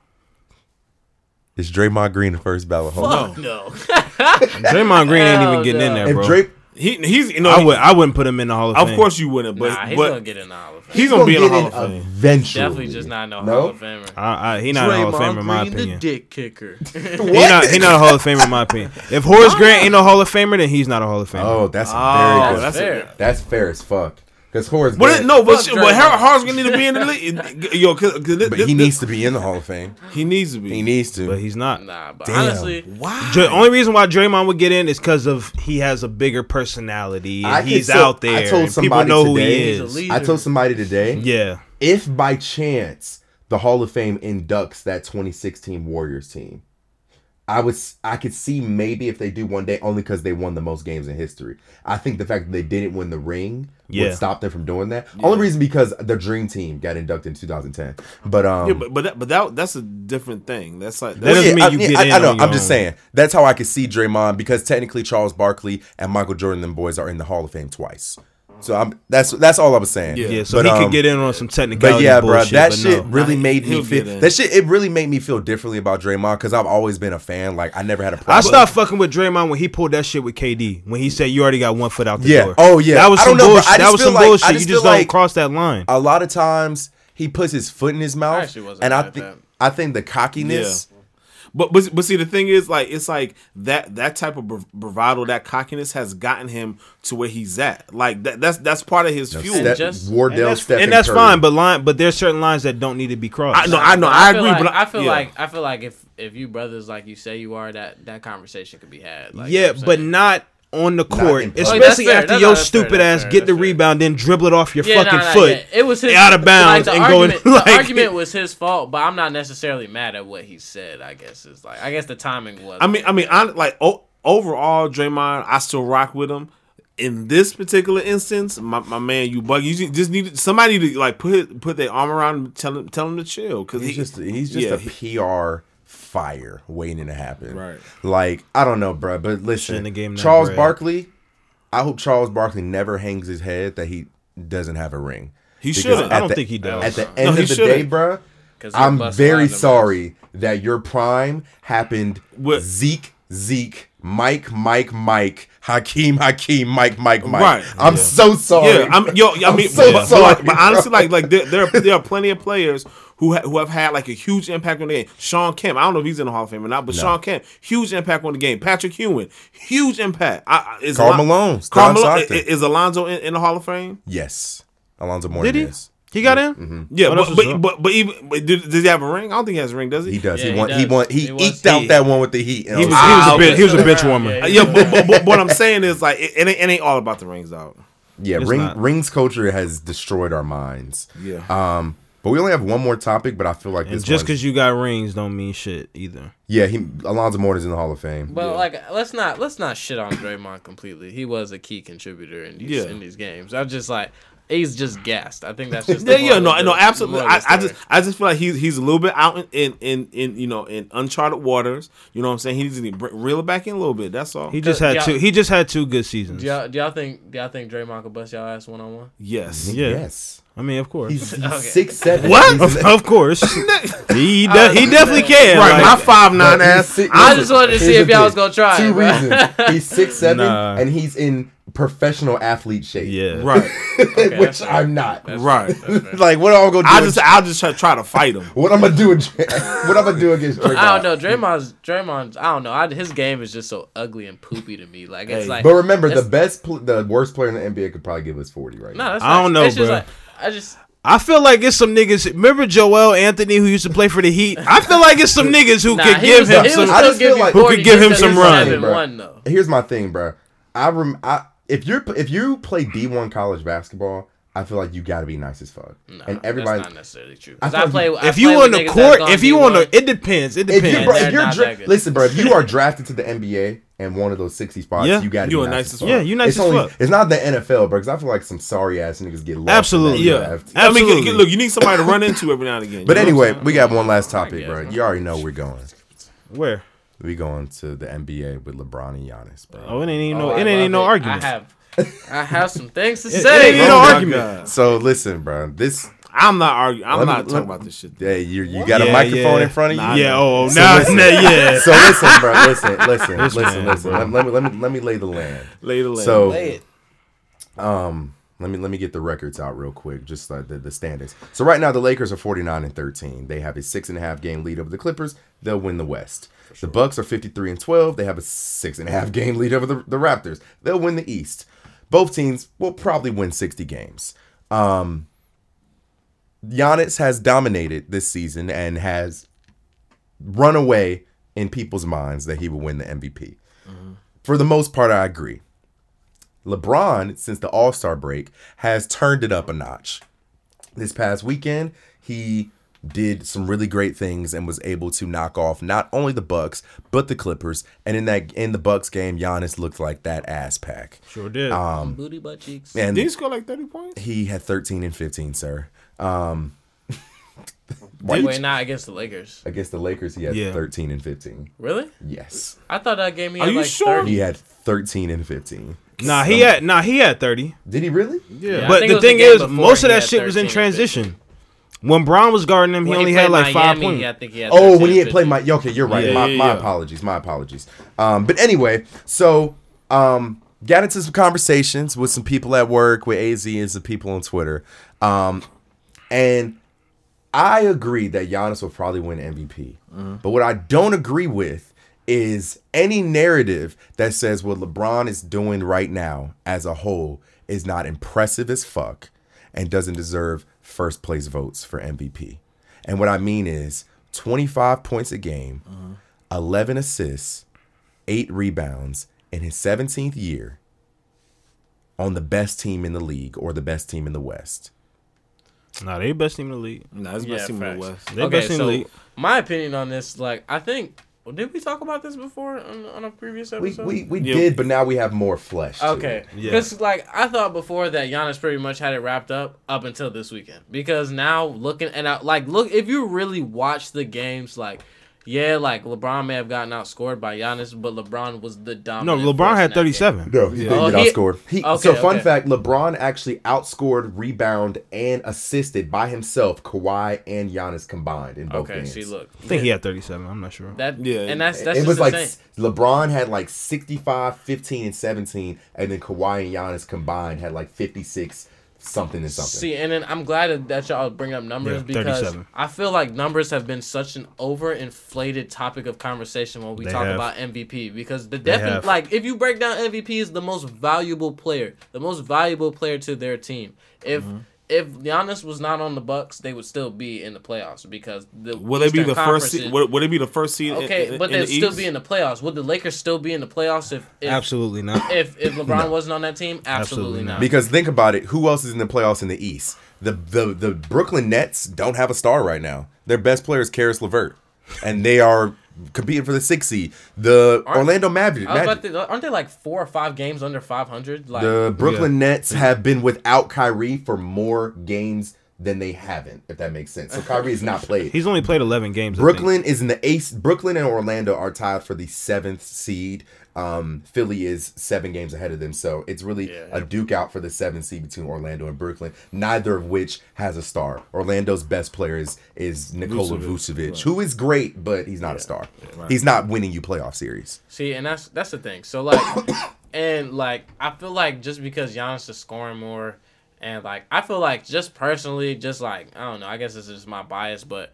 Is Draymond Green the first ballot Hall? Fuck no. Draymond Green ain't even Hell getting in no. there, If bro. Drake He he's you know I he- would I wouldn't put him in the Hall of of Fame. course you wouldn't, but nah, he's but gonna get in the Hall of Fame. he's gonna be in the Hall of Fame. eventually. Definitely just not no, No? Hall of Famer. I, I, he not a Hall of Famer in my Green, opinion. the dick kicker. (laughs) He not, he not a Hall of Famer in my opinion. If Horace Grant ain't no Hall of Famer, then he's not a Hall of Famer. Oh, that's Oh, very good. that's fair. That's fair as fuck. Because Horace, But it, Grant- no, but Fuck shit, but Draymond. Harold Hart's gonna need to be in the league. (laughs) Yo, cause, 'cause this- but this- he needs to be in the Hall of Fame. he needs to be. He needs to. but he's not. nah, but Damn. honestly, Why? The only reason why Draymond would get in is because of he has a bigger personality and I he's so, out there. I told and people somebody know who today- he He's a is. leader. I told somebody today. Yeah, if by chance the Hall of Fame inducts that 2016 Warriors team. I was I could see maybe if they do one day only because they won the most games in history. I think the fact that they didn't win the ring Yeah. would stop them from doing that. Only reason because the Dream Team got inducted in 2010. But um, Yeah, but but that, but that that's a different thing. That's like That doesn't mean I, you get I, in I know. on your I'm just saying that's how I could see Draymond because technically Charles Barkley and Michael Jordan, them boys, are in the Hall of Fame twice. So I'm that's that's all I was saying. Yeah. Yeah, so But, he um, could get in on some technical. But yeah, bro, that shit no. really Nah, made me feel that shit. It really made me feel differently about Draymond because I've always been a fan. Like I never had a problem. I stopped fucking with Draymond when he pulled that shit with KD when he said you already got one foot out the Yeah. door. Oh, yeah. that was I some don't know, bullshit. I That was some like- bullshit. just You feel just don't like- cross that line. a lot of times he puts his foot in his mouth, actually wasn't and I think. I think the cockiness. But, but but see the thing is like it's like that that type of bravado that cockiness has gotten him to where he's at like that that's that's part of his fuel. Steph- just- Wardell, and that's, and that's fine, but line, but there's certain lines that don't need to be crossed. I know I know I, feel agree, like, but I feel yeah. like I feel like if if you brothers like you say you are, that that conversation could be had. Like, you know yeah, but not on the court, in public. Oh, especially after That's- your that's fair. stupid ass fair. get the fair. rebound, then dribble it off your Yeah, fucking nah, nah, foot. yeah. It was his out of (laughs) bounds like, the and going, like- the argument was his fault, but I'm not necessarily mad at what he said. I guess it's like I guess the timing was. I mean I mean I like o- overall Draymond I still rock with him. In this particular instance, my, my man, you bug. You just need somebody to like put put their arm around him, tell him tell him to chill because He's he just he's just yeah, a he- PR fire waiting to happen. Right. Like I don't know, bro, but listen, in the game, Charles bread. Barkley. I hope Charles Barkley never hangs his head that he doesn't have a ring. He shouldn't. I don't the- think he does. At the No, end he of the shouldn't. day, bro, 'Cause he'll I'm very sorry that your prime happened With- Zeke, Zeke, Mike, Mike, Mike, Hakeem, Hakeem, Mike, Mike, Mike. Right. I'm so sorry. Yeah, I'm yo. I I'm mean, so but, but, sorry, like, but honestly, like like there there, (laughs) there are plenty of players who ha- who have had like a huge impact on the game. Sean Kemp, I don't know if he's in the Hall of Fame or not, but Sean Kemp, huge impact on the game. Patrick Ewing, huge impact. I, I- is Alon- Malone, Don Malone, Stockton. i- is Alonzo in, in the Hall of Fame? yes, Alonzo Mourning Did he? is. He got in. Mm-hmm. Yeah, but, but, but but even but did, does he have a ring? I don't think he has a ring, does he? He does. Yeah, he he won. He does. won. He, He eked out that one with the Heat. and He was, I he was a bitch. he was a bitch bench warmer. Yeah, Uh, yeah, but, but, but what I'm saying is like it, it, ain't, it ain't all about the rings out. yeah, It's ring, not. rings culture has destroyed our minds. Yeah. Um, but we only have one more topic, but I feel like And this just because you got rings don't mean shit either. yeah, he Alonzo Mourning's in the Hall of Fame. But like, let's not let's not shit on Draymond completely. He was a key contributor in these Yeah. in these games. I'm just like, he's just gassed. I think that's just (laughs) Yeah, yeah, no, no, absolutely. I, I just. I just feel like he's he's a little bit out in, in, in, in you know, in uncharted waters. You know what I'm saying? He needs to reel it back in a little bit. That's all. He just had two. He just had two good seasons. Do y'all, do y'all think do y'all think Draymond could bust y'all ass one on one? yes. Yeah. Yes, I mean, of course. he's, he's (laughs) Okay. six seven. what? Of, of course. (laughs) he de- he definitely can. Right, like- my five nine ass. six- I just wanted to see if y'all was gonna try Two it, reasons. He's six seven Nah. and he's in professional athlete shape. yeah. Right, (laughs) which that's. I'm not. right. (laughs) like what I'm I gonna do? I in- just, I'll just try, try to fight him. (laughs) what I'm gonna do? in- what I'm gonna do against Draymond? I don't know. Draymond's Draymond's. I don't know. I, his game is just so ugly and poopy to me. Like it's Hey. like. But remember, the best, pl- the worst player in the NBA could probably give us 40 right No, now. that's I don't know, it's just bro. like- I just. I feel like it's some niggas. Remember Joel Anthony who used to play for the Heat? I feel like it's some niggas who Nah, could give was, him some. was I just feel give you like- Who could give him some run, 7-1, bro. though. Here's my thing, bro. I rem- I if you're if you play D1 college basketball, I feel like you got to be nice as fuck. No, and everybody, that's not necessarily true. I 'Cause feel I like play. you- I if play you with on the court, if you on the, D1. it depends. It if you depends. bro, if you're dra- listen, bro, if you are (laughs) drafted to the NBA and one of those 60 spots, Yeah. you got to You be nice nice as as fuck. Yeah, you nice it's as only, fuck. It's not the NFL, bro, because I feel like some sorry ass niggas get lost. Absolutely. in Yeah, draft. I mean, Absolutely. look, you need somebody to run into every now and again. But you know what I'm anyway, we got one last topic, bro. bro. You already know we're going. Where? We going to the NBA with LeBron and Giannis, bro. Oh, it ain't even no. Oh, I it ain't even no it. argument. I have, I have some things to (laughs) it say. ain't even no Oh argument. God. So listen, bro. This I'm not arguing. I'm me- not talking let- about this shit. yeah, you you got a Yeah, microphone yeah. in front of you. Nah, Yeah. Oh, So nah, listen. nah, yeah. (laughs) So listen, bro. Listen, (laughs) listen, listen, man, listen. Let, let me let me let me lay the land. Lay the land. So um, let me let me get the records out real quick, just like the, the standings. So right now the Lakers are 49 and 13. They have a six and a half game lead over the Clippers. They'll win the West. The Bucks are 53 and 12. They have a six and a half game lead over the, the Raptors. They'll win the East. Both teams will probably win 60 games. Um Giannis has dominated this season and has run away in people's minds that he will win the MVP. For the most part, I agree. LeBron, since the All Star break, has turned it up a notch. This past weekend, he did some really great things and was able to knock off not only the Bucks but the Clippers. And in that in the Bucks game, Giannis looked like that ass pack. Sure did. Um, Booty butt cheeks. And Did he score like thirty points? he had 13 and 15, sir. Um, (laughs) Wait, not against the Lakers. against the Lakers, he had Yeah. 13 and 15. Really? Yes, I thought that game he Are had you like sure? 30. he had 13 and 15. nah, he had nah he had thirty. Did he really? Yeah, I but the thing is, most of that shit was in 13 and transition. When Brown was guarding him, he When only had played like five points. I think he had Oh, when he had played 15. my okay, you're right. Yeah, my yeah, my yeah. apologies. My apologies. Um, but anyway, so um, got into some conversations with some people at work, with AZ and some people on Twitter, um, and I agree that Giannis will probably win MVP. But what I don't agree with is any narrative that says what LeBron is doing right now as a whole is not impressive as fuck and doesn't deserve first place votes for MVP. And what I mean is 25 points a game, uh-huh. 11 assists, 8 rebounds in his 17th year on the best team in the league or the best team in the West. Nah, they best team in the league. Nah, it's Yeah, best team in the. West. They Okay, best team in so the league. my opinion on this, like, I think, well, did we talk about this before on, on a previous episode? we, we Yeah. did, but now we have more flesh. Okay, it. Yeah. because like I thought before that Giannis pretty much had it wrapped up up until this weekend. Because now looking and I, like look if you really watch the games, like yeah, like LeBron may have gotten outscored by Giannis, but LeBron was the dominant. No. LeBron had 37. game. No, he Oh, didn't get he- outscored. He, Okay, so, fun okay. fact: LeBron actually outscored, rebound, and assisted by himself Kawhi and Giannis combined in both Okay, games. see, look, I think he had thirty seven. I'm not sure. that Yeah, and that's that's it just was like insane. LeBron had like 65, 15, and 17, and then Kawhi and Giannis combined had like 56, something and something. See, and then I'm glad that- that y'all bring up numbers Yeah, because I feel like numbers have been such an overinflated topic of conversation when we They talk have. about MVP because the have. definite like if you break down MVP is the most valuable player, the most valuable player to their team. If Mm-hmm. If Giannis was not on the Bucks, they would still be in the playoffs because the Will they be the first? Conference Seed, would, would it be the first seed? Okay, in, but they'd the still East? be in the playoffs. Would the Lakers still be in the playoffs if if Absolutely not. if, if LeBron wasn't on that team? Absolutely, Absolutely not. not. Because think about it, who else is in the playoffs in the East? The the the Brooklyn Nets don't have a star right now. Their best player is Caris LeVert, and they are competing for the sixth seed. The Aren't- Orlando Magic, Magic to, aren't they like four or five games under 500? Like the Brooklyn Nets have been without Kyrie for more games than they haven't. If that makes sense. So (laughs) Kyrie has not played. He's only played eleven games. Brooklyn is in the ace. Brooklyn and Orlando are tied for the seventh seed. Um, Philly is seven games ahead of them, so it's really Yeah. a duke out for the seven seed between Orlando and Brooklyn. Neither of which has a star. Orlando's best player is is Nikola Vucevic. Vucevic, who is great, but he's not a star. He's not winning you playoff series. See, and that's that's the thing. So like, (coughs) and like, I feel like just because Giannis is scoring more, and like, I feel like just personally, just like I don't know. I guess this is just my bias, but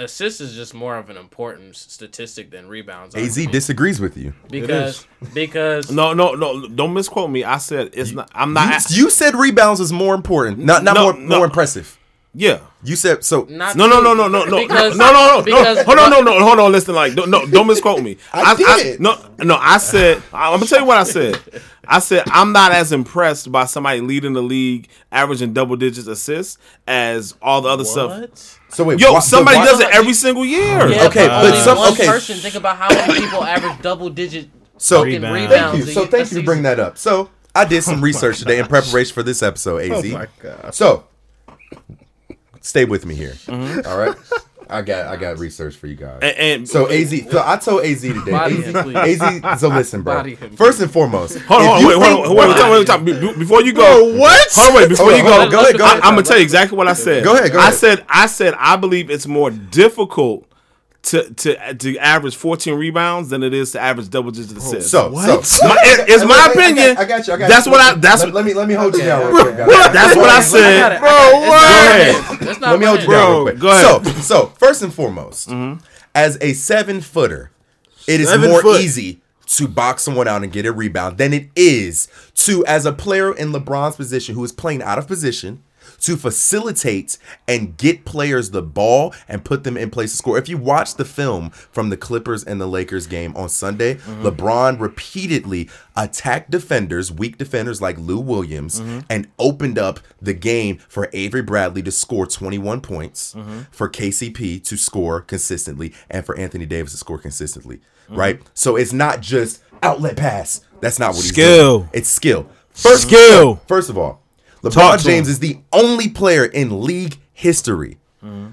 assists is just more of an important statistic than rebounds. I Az think. disagrees with you. because because No, no, no! Don't misquote me. I said it's not. I'm not. You, you said rebounds is more important, not not No, more no. more impressive. Yeah. You said so. not No, no, true. no, no, no, no, Because- no, no, no, (laughs) because- no. Hold on, no, no, hold on. Listen, like, don't, no, don't misquote me. (laughs) I did. no, no. I said. I'm gonna tell you what I said. I said I'm not as impressed by somebody leading the league, averaging double digits assists, as all the other stuff. So wait, Yo, why- somebody why- does it every single year. Yeah, Okay, but, but only some- one okay. person. Think about how many people average double digit So Rebound. rebounds. Thank you. So ye- thank you for season. bringing that up. So I did some (laughs) oh research today in preparation for this episode, AZ. Oh my God. So stay with me here. Mm-hmm. All right. I got I got research for you guys. And, and So AZ, so I told AZ today. Body AZ, please. AZ, so listen, bro. First and foremost, hold on, hold on, wait, hold on, wait, wait, wait, wait, before you go, what? Hold on, wait, before you go, go ahead, go ahead. I'm gonna tell you exactly what I said. Go ahead, go ahead. I said, I said, I believe it's more difficult to to to average 14 rebounds than it is to average double digit oh, assists. So, (laughs) so My- it- it's my Wait, wait, opinion. I got, I got you. I got That's you. what I. That's let, let me let me hold you down real quick. guys. that's what I I said. it, I got it. It's Go ahead. It's not Let me hold you down real quick. go ahead. So, so first and foremost, mm-hmm. as a seven footer, it is Seven more foot. easy to box someone out and get a rebound than it is to, as a player in LeBron's position who is playing out of position, to facilitate and get players the ball and put them in place to score. If you watch the film from the Clippers and the Lakers game on Sunday, mm-hmm. LeBron repeatedly attacked defenders, weak defenders like Lou Williams, mm-hmm. and opened up the game for Avery Bradley to score 21 points, mm-hmm. for KCP to score consistently, and for Anthony Davis to score consistently. Right? So it's not just outlet pass. That's not what he's Skill. It's skill. First Skill. First of all, LeBron James him. is the only player in league history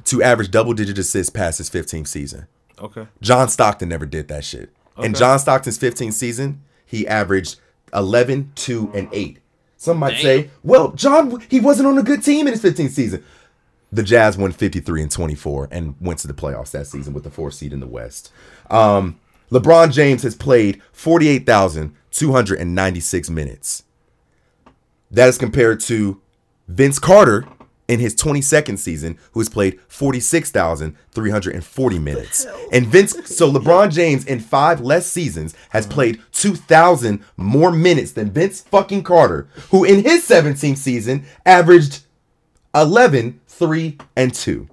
to average double digit assists past his 15th season. Okay. John Stockton never did that shit. In John Stockton's 15th season, he averaged 11, 2, and 8. Some might say, well, John, he wasn't on a good team in his 15th season. The Jazz won 53 and 24 and went to the playoffs that season with the four seed in the West. Um, LeBron James has played 48,296 minutes. That is compared to Vince Carter in his 22nd season, who has played 46,340 minutes. And Vince, so LeBron James in five less seasons has played 2,000 more minutes than Vince fucking Carter, who in his 17th season averaged 11, 3, and 2.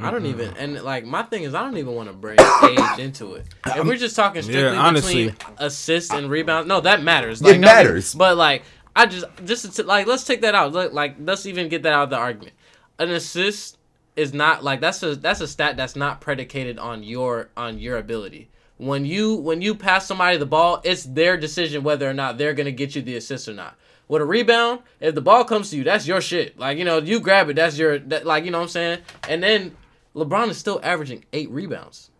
I don't even and like my thing is I don't even want to bring (coughs) age into it. If we're just talking strictly honestly. between assists and rebounds, no, that matters. It Like, no, matters. but like I just just to, like let's take that out. Like, like let's even get that out of the argument. An assist is not like that's a that's a stat that's not predicated on your on your ability. When you when you pass somebody the ball, it's their decision whether or not they're gonna get you the assist or not. With a rebound, if the ball comes to you, that's your shit. Like you know, you grab it, that's your that, like you know what I'm saying. And then LeBron is still averaging eight rebounds.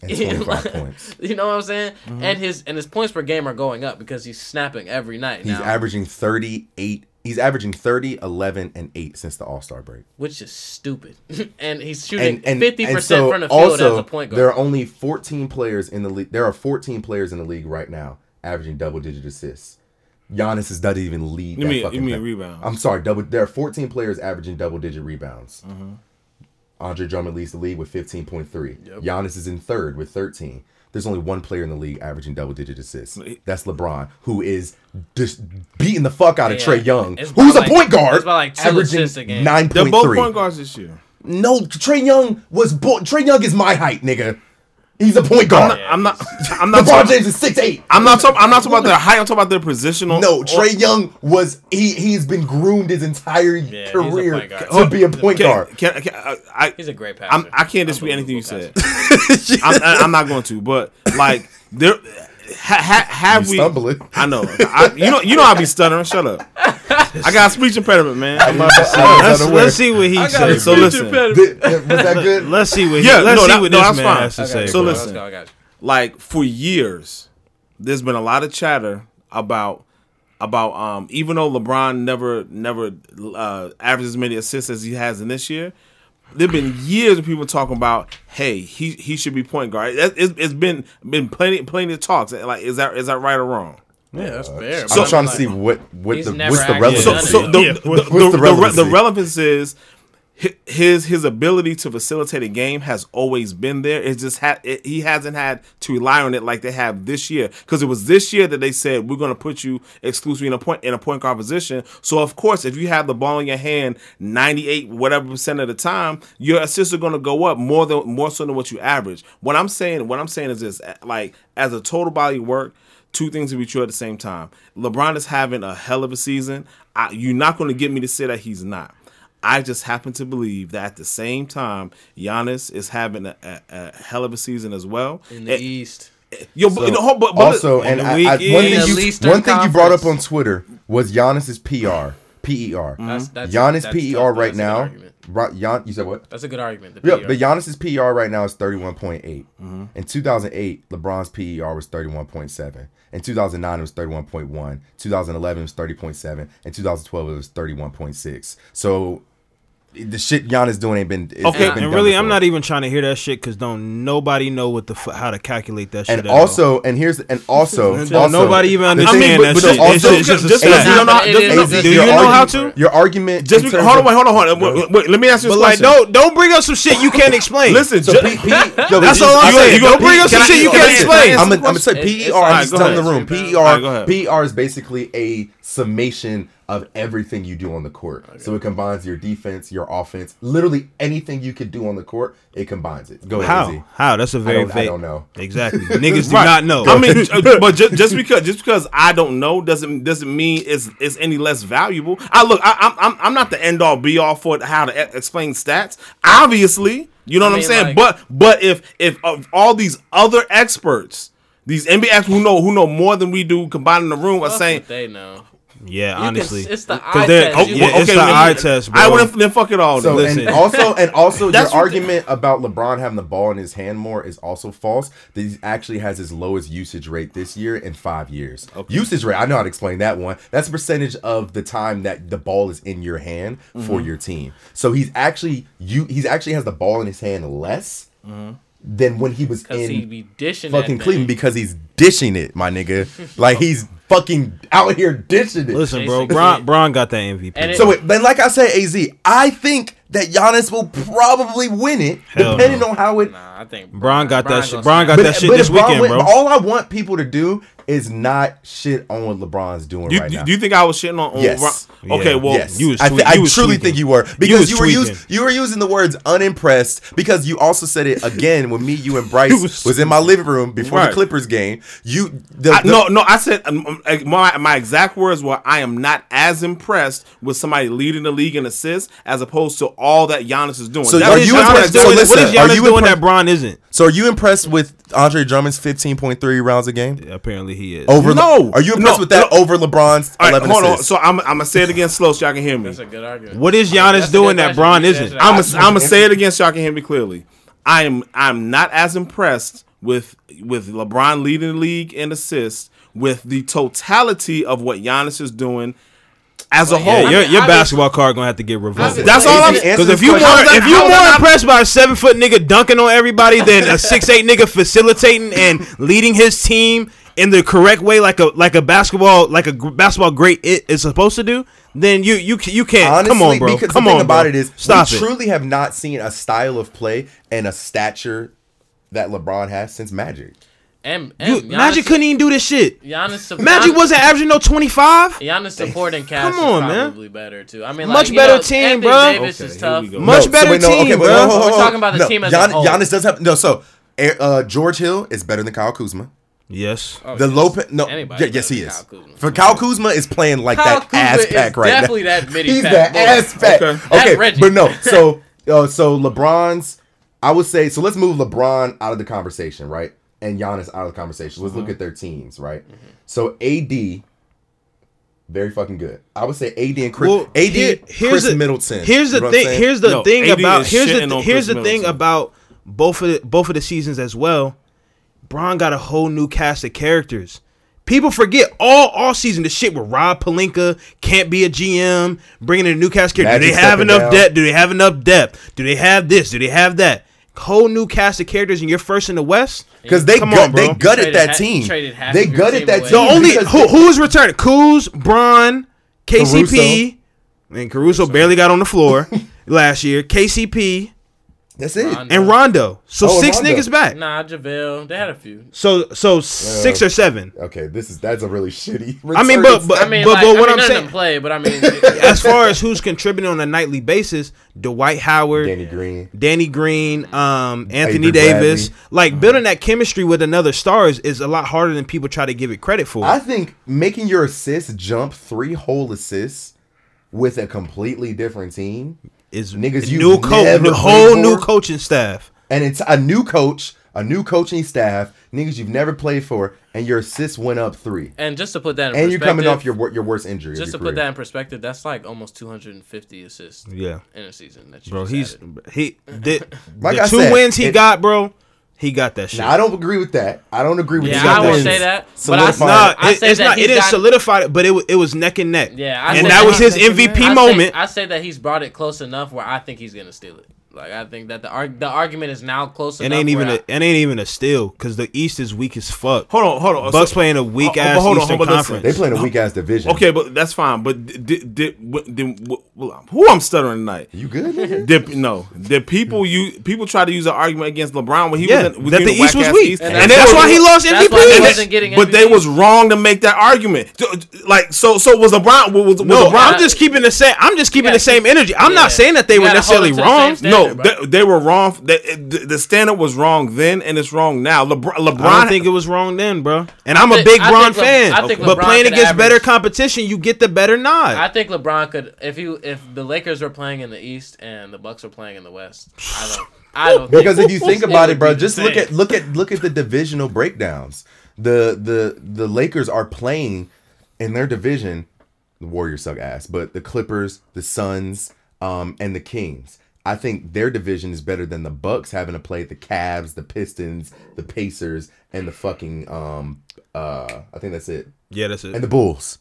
And 25 (laughs) points. You know what I'm saying? And his and his points per game are going up because he's snapping every night He's now, averaging 38. He's averaging 30, 11, and 8 since the All Star break. which is stupid. (laughs) and he's shooting and, and, fifty and percent so from the field also, as a point guard. There are only 14 players in the league. There are 14 players in the league right now averaging double digit assists. Giannis is doesn't even lead. You that mean- fucking you mean thing. rebounds. I'm sorry, double. There are 14 players averaging double digit rebounds. Mm-hmm. Andre Drummond leads the league with 15.3. Giannis is in third with 13. There's only one player in the league averaging double digit assists. That's LeBron, who is just beating the fuck out of Yeah. Trae Young, It's by who's a like- point guard, it's by like two averaging assists a game. nine They're point both point guards this year. No, Trae Young was bo- Trae Young is my height, nigga. He's a point guard. I'm not. (laughs) (laughs) I'm not. LeBron talking, James is six eight. I'm not talking. I'm not talking about their height. I'm talking about their positional. No, Trae Young was he. He's been groomed his entire he's a career point guard. to be a point Can, guard. can, can, I, I, he's a great passer. I'm, I can't dispute anything you Unbelievable said. (laughs) I'm, I- I'm not going to, but like there, ha, ha, have You we? stumbling. I know. I, you know. You know. I be stuttering. Shut up. I got speech impediment, man. Let's, (laughs) let's see what he says. So listen. Did- was that good? Let's see what. Yeah, he, let's no, see that- what no, this that's man fine. has to Okay, say. So bro. listen. Let's go. I got you. like for years there's been a lot of chatter about about um even though LeBron never never uh averages as many assists as he has in this year there've been years of people talking about hey he he should be point guard It- it's, it's been been plenty plenty of talks like is that is that right or wrong Yeah, that's uh, fair. I'm trying to like- see what what the what's the relevance. so so the, Yeah, the, what's- the, the the, the relevance is hi- his his ability to facilitate a game has always been there. It's just ha- it, he hasn't had to rely on it like they have this year because it was this year that they said we're going to put you exclusively in a point in a point guard position. So of course, if you have the ball in your hand ninety eight whatever percent of the time, your assists are going to go up more than more so than what you average. What I'm saying, what I'm saying is this: like as a total body work two things to be true at the same time. LeBron is having a hell of a season. I, you're not going to get me to say that he's not. I just happen to believe that at the same time, Giannis is having a, a, a hell of a season as well. in the Eh, East. yo, but, no, but, but also, and the I, I, one thing you one thing you brought up on Twitter was Giannis's PR, PER. That's, that's, Giannis that's PER tough, right that's a good now. Right, Gian, you said what? That's a good argument. The Yeah, PR. but Giannis's PER right now is 31.8. Mm-hmm. In 2008, LeBron's PER was 31.7. In 2009, it was 31.1. 2011, it was 30.7. In 2012, it was 31.6. So the shit Giannis doing ain't been. it's Okay, ain't been And done really, I'm not even trying to hear that shit because don't nobody know what the fu- how to calculate that shit. And at all. also, and here's and also, (laughs) Don't also nobody even the understand thing- that but shit. also- It's just- it's just a just stat. because you don't know, just, it is- because- it Do you a know how to? Your argument. just in hold on, wait, hold on, hold on. Wait, wait, wait, let me ask you But like, question. don't don't bring up some shit you can't explain. Listen, So ju- P, P, That's all I'm saying. Don't bring up some shit you can't explain. I'm gonna say It's- it's PER. I'm just go telling the room. All right, go PER ahead. PER is basically a summation of everything you do on the court. So it combines your defense, your offense, literally anything you could do on the court. It combines it. Go ahead, How? Izzy. How? That's a very don't- I don't know. Exactly. (laughs) Niggas do Right. not know. I mean, (laughs) uh, but just, just because just because I don't know doesn't doesn't mean it's it's any less valuable. I look, I, I'm I'm I'm not the end all be all for how to explain stats. Obviously, you know I what mean, I'm saying. like- but but if if of all these other experts, these NBA experts who know who know more than we do combined in the room are saying. they know. Yeah, can honestly, s- it's the 'Cause eye test. oh, You- yeah, it's okay, the eye test, bro. I would then fuck it all. So then. Listen. and (laughs) also and also your That's what the- argument about LeBron having the ball in his hand more is also false. That he actually has his lowest usage rate this year in five years. Usage rate, I know how to explain that one. That's a percentage of the time that the ball is in your hand Mm-hmm. for your team. So he's actually you he's actually has the ball in his hand less than when he was in he be dishing fucking that Cleveland because he's dishing it, my nigga. (laughs) like he's fucking out here dishing it. listen, bro. Basically. Bron, Bron got that MVP. And it- So it, then, like I said, Az, I think that Giannis will probably win it, Hell depending no. on how it. Nah, I think Bron got that Bron's shit. gonna Bron got that shit this Bron weekend, win- bro. all I want people to do is not shit on what LeBron's doing Do, right now. do you think I was shitting on? on Yes. Ron- Okay, Yeah. well, yes, you was I, thi- tweak- I was truly tweaking. think you were because was you, were using you were using the words unimpressed because you also said it again when me, you, and (laughs) Bryce You was, was- in my living room before the Clippers game. You the, I, no, no. I said um, um, my my exact words were, "I am not as impressed with somebody leading the league in assists as opposed to all that Giannis is doing." So That are was you Giannis impressed- doing so it. listen, what is are Giannis you doing impressed- that Bron isn't? So are you impressed with Andre Drummond's 15.3 rounds a game? Apparently he is. Over No. Are you impressed No. with that No. over LeBron's All right, 11 hold on. assists? So I'm, I'm gonna say it again slow so y'all can hear me. That's a good argument. What is That's Giannis a doing that Bron isn't? I'm gonna I'm gonna say it again so y'all can hear me clearly. I am I'm not as impressed with with LeBron leading the league in assists with the totality of what Giannis is doing as a whole. Yeah, your, your I basketball card gonna have to get revoked. That's all I'm. Answer Because if you more question. How's that- if you more impressed by a seven foot nigga dunking on everybody than a (laughs) six eight nigga facilitating and leading his team in the correct way, like a like a basketball like a basketball great it is supposed to do, then you you you can't. Honestly, come on, bro. because come the thing on, about bro. it is, stop we it. truly have not seen a style of play and a stature that LeBron has since Magic. And, You, and Magic couldn't even do this shit. Giannis, su- Magic Giannis- wasn't averaging no twenty five. Giannis supporting cast Come on, is man. probably better too. I mean, Much like, you better know, team, Anthony bro. Davis Okay, is tough. we go. Much so better wait, no, team, okay, but bro. hold on, hold We're talking about the no, team as a Gian- whole. Giannis does have no. So uh, George Hill is better than Kyle Kuzma. Yes. Oh, The yes. Lopez, no, yeah, yes, he is. Kyle Kuzma. For Kyle Kuzma is playing like Kyle that Kuzma ass pack right definitely now. that midi He's pack that boy. ass pack. Okay. Okay, but no. (laughs) So, uh, so LeBron's. I would say so. Let's move LeBron out of the conversation, right? And Giannis out of the conversation. Let's Mm-hmm. look at their teams, right? So AD, very fucking good. I would say AD and Khris. Well, AD, here- Khris the, Middleton. Here's the You know thing. Here's the No, thing AD about here's the on here's Khris the thing about both of the, both of the seasons as well. Bron got a whole new cast of characters. People forget all all season the shit with Rob Pelinka can't be a GM, bringing in a new cast character. Do they have enough down. depth? Do they have enough depth? Do they have this? Do they have that? Whole new cast of characters, and you're first in the West. Because they Come gut, on, they gutted Traded that ha- team. They gutted that away. team. The only because who they- who is returning? Kuz, Bron, KCP, and Caruso barely got on the floor (laughs) last year. KCP That's it. Rondo. and Rondo. So Oh, and six Rondo. niggas back. Nah, JaVale. They had a few. So so six or seven. Okay, this is that's a really shitty. I mean, but but, I mean, but, like, but I what mean, I'm none saying, play, but I mean, (laughs) as far as who's contributing on a nightly basis, Dwight Howard, Danny Green. Danny Green, um, Anthony Avery Davis, Bradley. like building that chemistry with another stars is a lot harder than people try to give it credit for. I think making your assists jump three whole assists with a completely different team, is niggas a you've new coach, never the whole played new coaching staff. and it's a new coach, a new coaching staff, niggas you've never played for, and your assists went up three, and just to put that in and you're coming off perspective, your your worst injury. just to your put that in perspective, that's like almost 250 assists Yeah, in a season. That you bro, just he's added. he the, (laughs) Like the I two said, wins he it- got, bro. He got that shit. Now, I don't agree with that. I don't agree with Yeah, the I will wins say that, but I- solidifying- Nah, I it, say it's that not. It didn't solidify it, but it it was neck and neck. Yeah, I and that that was his he's- MVP I say- moment. I say that he's brought it close enough where I think he's gonna steal it. Like I think that the arg- the argument is now close It enough. ain't even a, it ain't even a steal because the East is weak as fuck. Hold on, hold on. Bucks So- playing a uh, weak Oh, ass hold on, Eastern but listen. Conference. They playing a weak ass division. Okay, but that's fine. But did, did, did, did who I'm stuttering tonight? You good? nigga? Did, no, did people you people try to use an argument against LeBron when he Yeah, was in, that the East was weak. East? And And, that's that's why why he lost That's why he MVP. wasn't getting but they was wrong to make that argument. Like so, so was LeBron? Was, was No, LeBron? I'm just keeping the same. I'm just keeping gotta the same energy. I'm yeah. not saying that they were necessarily it to the wrong. same no, they, they were wrong. They, the, the standard was wrong then, and it's wrong now. LeBron, LeBron I don't think it was wrong then, bro. And I'm a big I Bron think Le- fan. I think but LeBron playing could against better competition, you get the better nod. I think LeBron could if you if the Lakers were playing in the East and the Bucks were playing in the West. I don't. I don't. Because think if you think about it, bro, be the just look at look at look at the divisional breakdowns. The the the Lakers are playing in their division. The Warriors suck ass, but the Clippers, the Suns, um, and the Kings. I think their division is better than the Bucks having to play the Cavs, the Pistons, the Pacers, and the fucking um uh I think that's it. yeah, that's it, And the Bulls.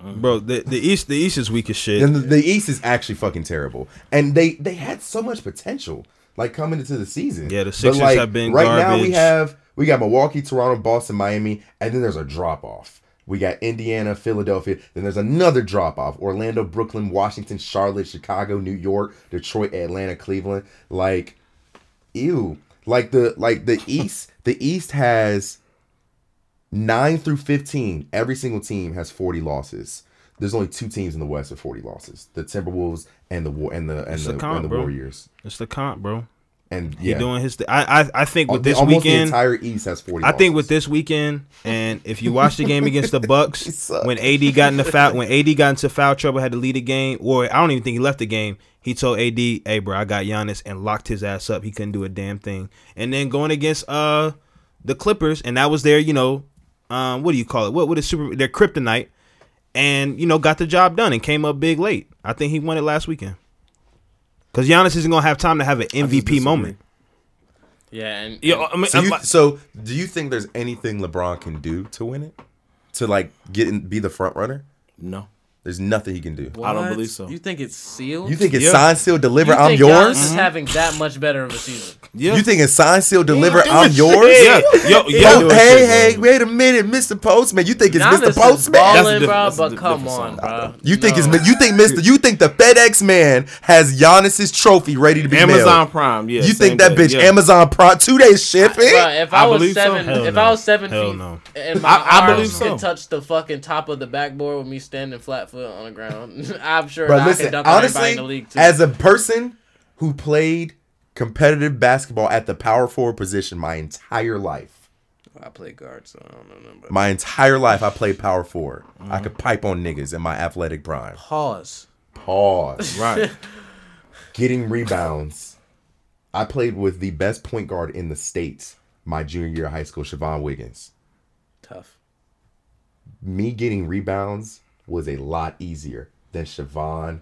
bro. The, the East, the East is weak as shit. And the, the East is actually fucking terrible. And they they had so much potential, like coming into the season. Yeah, the But, Sixers like, have been right now. We have we got Milwaukee, Toronto, Boston, Miami, and then there's a drop off. We got Indiana, Philadelphia. Then there's another drop off: Orlando, Brooklyn, Washington, Charlotte, Chicago, New York, Detroit, Atlanta, Cleveland. Like, ew. Like the like the (laughs) East. The East has nine through fifteen. Every single team has forty losses. There's only two teams in the West with forty losses: the Timberwolves and the War and the and It's the, the comp, and the. Warriors. It's the comp, bro. And He yeah, doing his. Th- I, I I think with this almost the weekend, entire East has forty. I think with this weekend, and if you watch the game against the (laughs) Bucks, when AD got into foul, when AD got into foul trouble, had to lead the game, or I don't even think he left the game. He told AD, "Hey, bro, I got Giannis," and locked his ass up. He couldn't do a damn thing. And then going against uh the Clippers, and that was their, you know, um, what do you call it? What what is super their kryptonite? And you know, got the job done and came up big late. I think he won it last weekend. Cause Giannis isn't gonna have time to have an MVP moment. Yeah, and, Yeah, and I mean, So, you, so do you think there's anything LeBron can do to win it? To like get in, be the front runner? no. There's nothing he can do. I don't believe so. You think it's sealed? You think it's Yeah. sign, seal, deliver? You I'm think yours. Giannis is mm-hmm. having that much better of a season? Yeah, You think it's signed, sealed, deliver? doing I'm (laughs) yours. Yeah, yo, He yo, Oh, hey, shit, hey, wait a minute, Mr. Postman. You think it's Giannis Mr. is Postman? That's a balling, diff- bro. that's But di- come different on, song. bro. You think No. it's you think Mr. You think the FedEx man has Giannis's trophy ready to be Amazon mailed? Prime. Yeah, You same think that day, bitch yeah. Amazon Prime two days shipping? Bruh, if I, I was believe so. seven, Hell if no. I was seven Hell feet no. and my I- I arms believe so. could touch the fucking top of the backboard with me standing flat foot on the ground, (laughs) I'm sure But I listen, dunk on everybody honestly, in the league too. as a person who played competitive basketball at the power forward position my entire life, I play guard, so I don't know. nothing my entire life I played power forward. I Mm-hmm. could pipe on niggas in my athletic prime. Pause. Pause. (laughs) Right. (laughs) Getting rebounds. I played with the best point guard in the states my junior year of high school, Siobhan Wiggins. Tough. me getting rebounds was a lot easier than Siobhan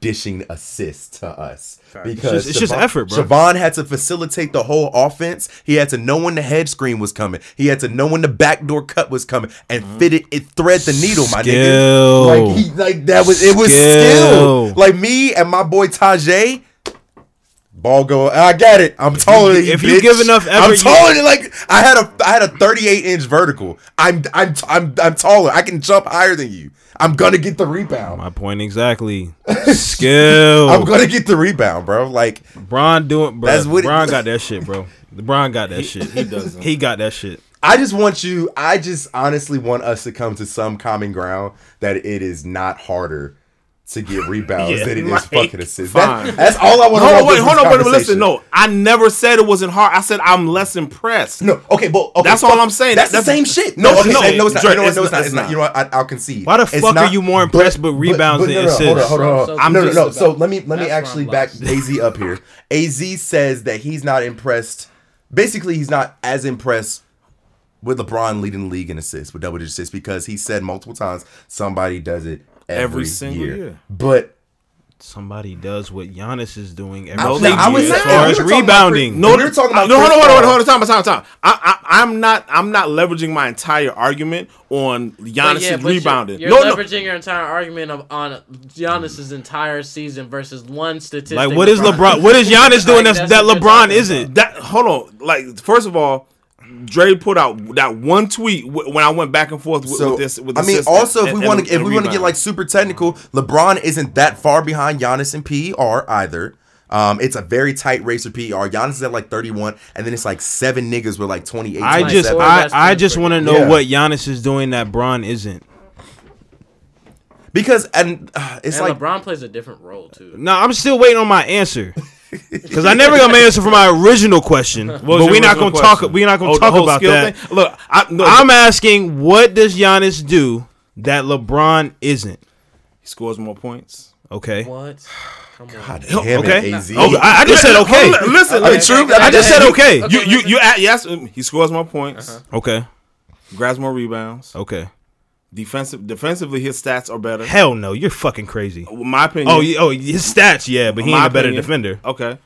dishing assists to us because It's just- Siobhan- effort, bro. Siobhan had to facilitate the whole offense. He had to know when the head screen was coming. He had to know when the backdoor cut was coming and mm-hmm. fit it, it thread the needle, my Skill. nigga. Like he like that was it was Skill. skill. Like me and my boy Tajay. Ball go. I get it. I'm taller than you. if you give enough I'm effort, you- taller like I had a I had a 38 inch vertical. I'm I'm I'm I'm taller. I can jump higher than you. I'm gonna get the rebound. My point exactly. (laughs) Skill. I'm gonna get the rebound, bro. Like Bron doing, bro. That's what- Bron (laughs) got that shit, bro. Bron got that shit. he doesn't. He got that shit. I just want you. I just honestly want us to come to some common ground that it is not harder to get rebounds Yeah, than it is like, fucking assists. That, that's all I want to No, wait, hold on, wait, listen. No, I never said it wasn't hard. I said I'm less impressed. No, okay, but okay, That's fuck- all I'm saying. That's, That's- the same shit. No, No, okay, no, no, no, it's not. Dre, You know what? it's No, it's not- not. it's It's not. not. You know what? I, I'll concede. Why the It's fuck are you more impressed with rebounds than Hold on, assists? hold on, hold on. I'm no, no, no. So let me let me actually back. Az up here. Az says that he's not impressed. Basically, he's not as impressed with LeBron leading the league in assists with double digit assists because he said multiple times somebody does it every, Every single year. But somebody does what Giannis is doing every I- single I was year as saying- far we as were talking about rebounding. Chris- No, we were talking about No, hold on, Chris hold on, Paul. hold on, time, time, time. I, I, I'm not, I'm not leveraging my entire argument on Giannis yeah, is but you're- rebounding. You're, no, no, leveraging your entire argument of, on Giannis's entire season versus one statistic. Like, what is LeBron? What is (laughs) Giannis doing Like, that's, that's that LeBron isn't? that hold on. Like, first of all, Dre put out that one tweet w- when I went back and forth with, So with this. With I mean, also if and- we want to if we want to get like super technical, LeBron isn't that far behind Giannis in PER either. Um, it's a very tight race for PER. Giannis is at like 31, and then it's like seven niggas with like 28. I just, I, I just want to know Yeah. what Giannis is doing that Bron isn't. because and uh, it's And like LeBron plays a different role too. No, I'm still waiting on my answer. Because I never got my answer for my original question. What but we're not gonna talk. question? We're not gonna Oh, talk about skill that. thing? Look, I, no, I'm asking, what does Giannis do that LeBron isn't? he scores more points. Okay. What? Come on. God damn Okay. it, AZ. Oh, I, I just said okay. Hold Listen, I mean, listen. true. I just said okay. You you you at, yes, he scores more points, Okay. grabs more rebounds. Okay. Defensive defensively, his stats are better. Hell no, you're fucking crazy. My opinion. Oh, yeah, oh, his stats, yeah, but he ain't a better opinion. defender. Okay.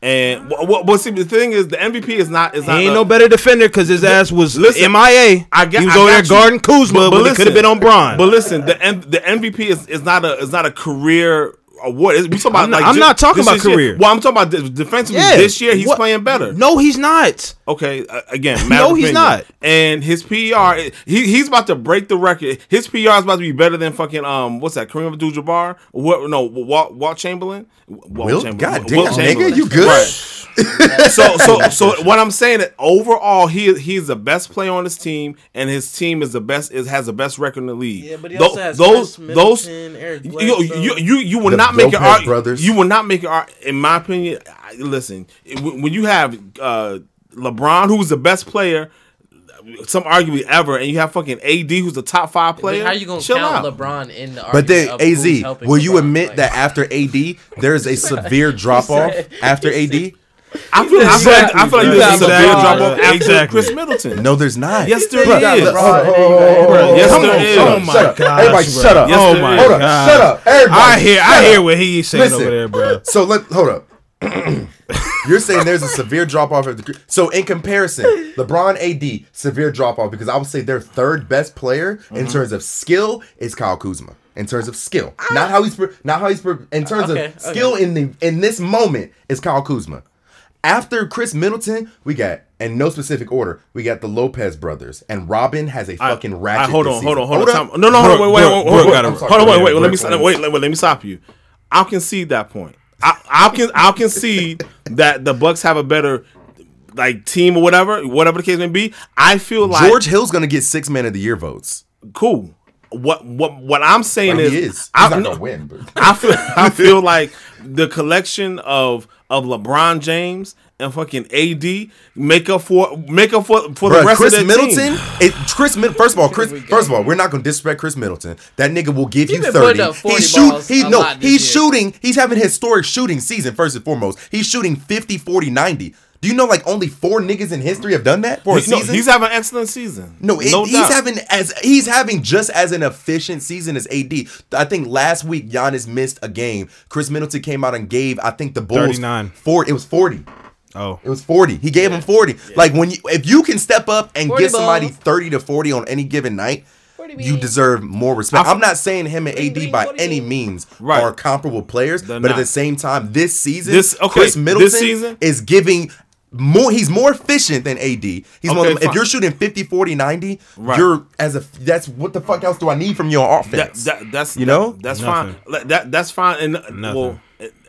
And what? What? Well, see, the thing is, the MVP is not is He not ain't a- no better defender because his ass was Listen, MIA. I got- he was I over there you. guarding Kuzma, but, he could have been on Bron. But listen, the the MVP is, is not a is not a career award. We talking about I'm not- like I'm ju- not talking about is year. career. Well, I'm talking about de- defensively. Yeah. This year, he's What- playing better. no, he's not. Okay, uh, again, (laughs) No, he's opinion. not. And his PR, he, he's about to break the record. His PR is about to be better than fucking um, what's that? Kareem Abdul-Jabbar? What? No, Walt, Walt Chamberlain. Walt Wilt? Chamberlain. God damn, Chamberlain. nigga, you good? Right. (laughs) so so so what I'm saying that overall he he's the best player on his team and his team is the best is has the best record in the league. Yeah, but he Tho- also has those Khris those Middleton, Eric you, Bledsoe. you you you will The not make it Lopez art, brothers. you will not make it art in my opinion. I- Listen, when you have uh, LeBron who's the best player some arguably ever and you have fucking AD who's the top 5 But player. how you gonna chill count out. LeBron in the But then argument of who's AZ, helping will you admit Like, that after AD there's a (laughs) severe drop off (laughs) after AD? I feel, I feel like, I feel like Exactly, there's a bro. severe drop off Exactly. after Exactly. Khris Middleton. No, there's not. Yes, there Bruh, is. look, Bro, hold on. Yes, Come there on, is. Oh my shut up. gosh, Everybody, bro. shut up. Yes, oh my is. Hold up, god! shut up. Everybody, I hear, I shut hear what he's saying Listen. over there, bro. So let hold up. (clears throat) You're saying there's a severe drop off of the so in comparison, LeBron AD severe drop off because I would say their third best player in Mm-hmm. terms of skill is Kyle Kuzma. In terms of skill, not how he's not how he's in terms Okay, of skill in the in this moment is Kyle Kuzma. After Khris Middleton, we got in no specific order, we got the Lopez brothers, and Robin has a I- fucking I- ratchet. hold this on, hold on, hold on. up. time- No, no, hold on, wait, wait, wait, wait, wait, hold on, wait, wait, let me wait, wait, let me stop you. I'll concede that point. I, I'll con- I'll concede that the Bucks have a better like team or whatever, whatever the case may be. I feel like George Hill's gonna get six man of the year votes. cool. What what what I'm saying Like, is, is. He's I, not gonna win, but (laughs) I feel I feel like the collection of of LeBron James and fucking AD make up for make up for for the Bruh, rest Khris of the Middleton, team. it, Khris. Mid- first of all, Khris. First of all, we're not going to disrespect Khris Middleton. That nigga will give you thirty. putting up 40 He's shoot. He no. He's year. shooting. He's having historic shooting season. First and foremost, he's shooting 50, 40, 90. Do you know like only four niggas in history have done that for a He- no, he's having an excellent season. No, it, no he's doubt. having as he's having just as an efficient season as AD. I think last week Giannis missed a game. Khris Middleton came out and gave I think the Bulls 39. Four. It was forty. Oh, It was 40. He gave him 40. Like when you if you can step up and 40 give somebody balls. 30 to 40 on any given night, you deserve more respect. I'm not saying him and AD by any means Right. are comparable players, They're but at the same time this season This- okay, Khris this Middleton season- is giving more he's more efficient than AD. He's one of them, if you're shooting 50 40 90, Right. you're as a that's what the fuck else do I need from your on that, offense? that that's You that- know? that's Nothing. fine. That that's fine. And Nothing. well,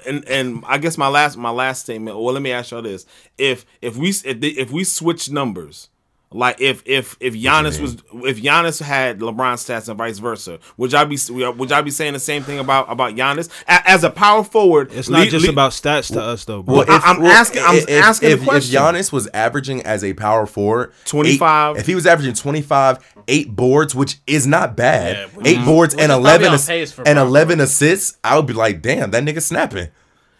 and and I guess my last my last statement. Well, let me ask y'all this: if if we if, they, if we switch numbers. Like if if if Giannis was if Giannis had LeBron stats and vice versa, would y'all be would y'all be saying the same thing about about Giannis A- as a power forward? it's not le- just le- about stats to us though, bro. Well, I- I'm asking- I'm if, asking the if, question. If Giannis was averaging as a power forward, 25. eight- if he was averaging 25, eight boards, which is not bad, Yeah, which eight is- boards which and 11 ass- and 11 assists, I would be like, damn, that nigga snapping.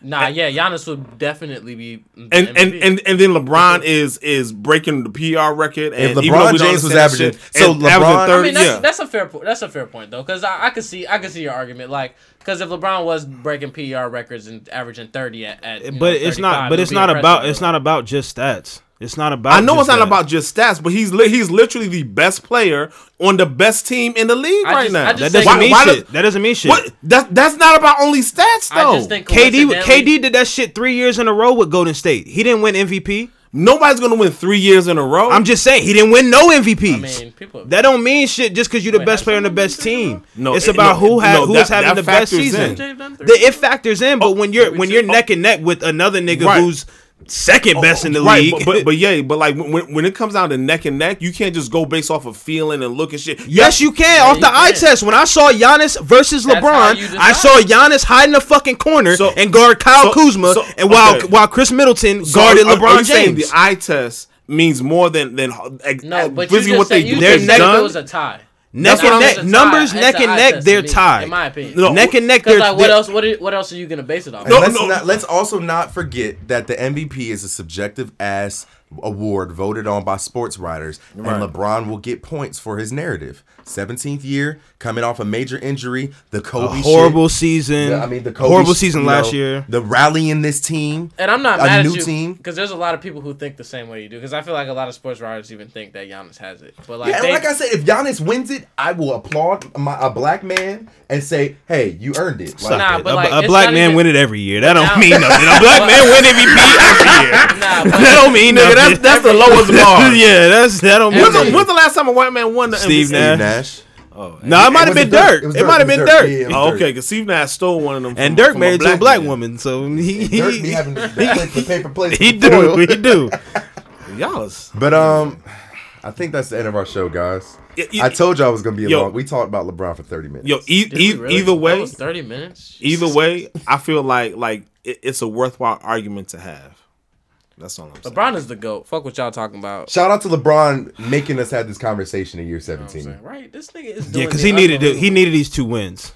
Nah, yeah, Giannis would definitely be. And, and and and then LeBron is is breaking the PR record. And If even though LeBron we James was understand averaging- that so and averaging LeBron- I 30, I mean, that's, yeah. that's a fair point. That's a fair point though, because I, I could see I could see your argument, like because if LeBron was breaking PR records and averaging thirty at, at you know, but it's not. But it's not about. though. It's not about just stats. It's not about. I know just it's not that. about just stats, but he's li- he's literally the best player on the best team in the league I right just- now. That doesn't Why- mean why shit. does- that doesn't mean shit. What? That that's not about only stats though. I just think KD KD did that shit three years in a row with Golden State. He didn't win MVP. Nobody's gonna win three years in a row. I'm just saying he didn't win no MVPs. I mean, people. that don't mean shit just because you're the Wait, best player on the best team. No, it's it- about no, who has no, who's that- having the best season. in. Jay done three. The, it factors in, but when you're when you're neck and neck with another nigga Right. who's second oh, best in the right, league, But, but but (laughs) yeah, but like when when it comes down to neck and neck, you can't just go based off of feeling and look and shit. Yes, you can. off you the eye test. When I saw Giannis versus That's LeBron. I saw Giannis hide in the fucking corner So- and guard Kyle so- Kuzma, so- and while okay. while Khris Middleton So guarded are- are LeBron you James. The eye test means more than than No, but you physically just what said they you do. They're just They've said it was a tie. Neck and neck- it's a tie. numbers, neck and neck, they're me, tied. In my opinion. No, neck and neck, they're, like, what they're- else? What, i- what else are you gonna base it off? And No, let's, no. not, let's also not forget that the MVP is a subjective ass award voted on by sports writers, Right. and LeBron will get points for his narrative. 17th year, coming off a major injury, the A Kobe horrible shit, season. the- I mean, the Kobe horrible sh- season last know, year. The rally in this team, And I'm not a mad new at you because there's a lot of people who think the same way you do. Because I feel like a lot of sports writers even think that Giannis has it. But like, yeah, they, and like I said, if Giannis wins it, I will applaud my, a black man and say, "Hey, you earned it." Like, Nah, a, but, like, a it's black man even- win it every year. That don't Now- mean (laughs) nothing. A black man win MVP every year. (laughs) Nah, but- that don't mean nothing. That's (laughs) that's the lowest bar. (laughs) yeah, that's that don't mean When's the, when's the last time a white man won the Steve MVP? Nash. Steve Nash. No, it might have been Dirk. Dirk. It It might have been Dirk. Dirk. Yeah, Oh, okay, because Steve Nash stole one of them. And Dirk from married to a black man. woman, so he he, Dirk be having the, paper plates. he do he (laughs) do. Y'all is- But um, I think that's the end of our show, guys. Yeah, yeah, I told you I was gonna be Yo. long. We talked about LeBron for thirty minutes. Yo, e- e- really? either That way, was thirty minutes. either way, I feel like like it, it's a worthwhile argument to have. That's all I'm saying. LeBron is the goat. Fuck what y'all talking about. Shout out to LeBron making us have this conversation in year seventeen. Right, this nigga is Yeah, because he needed to, he needed these two wins.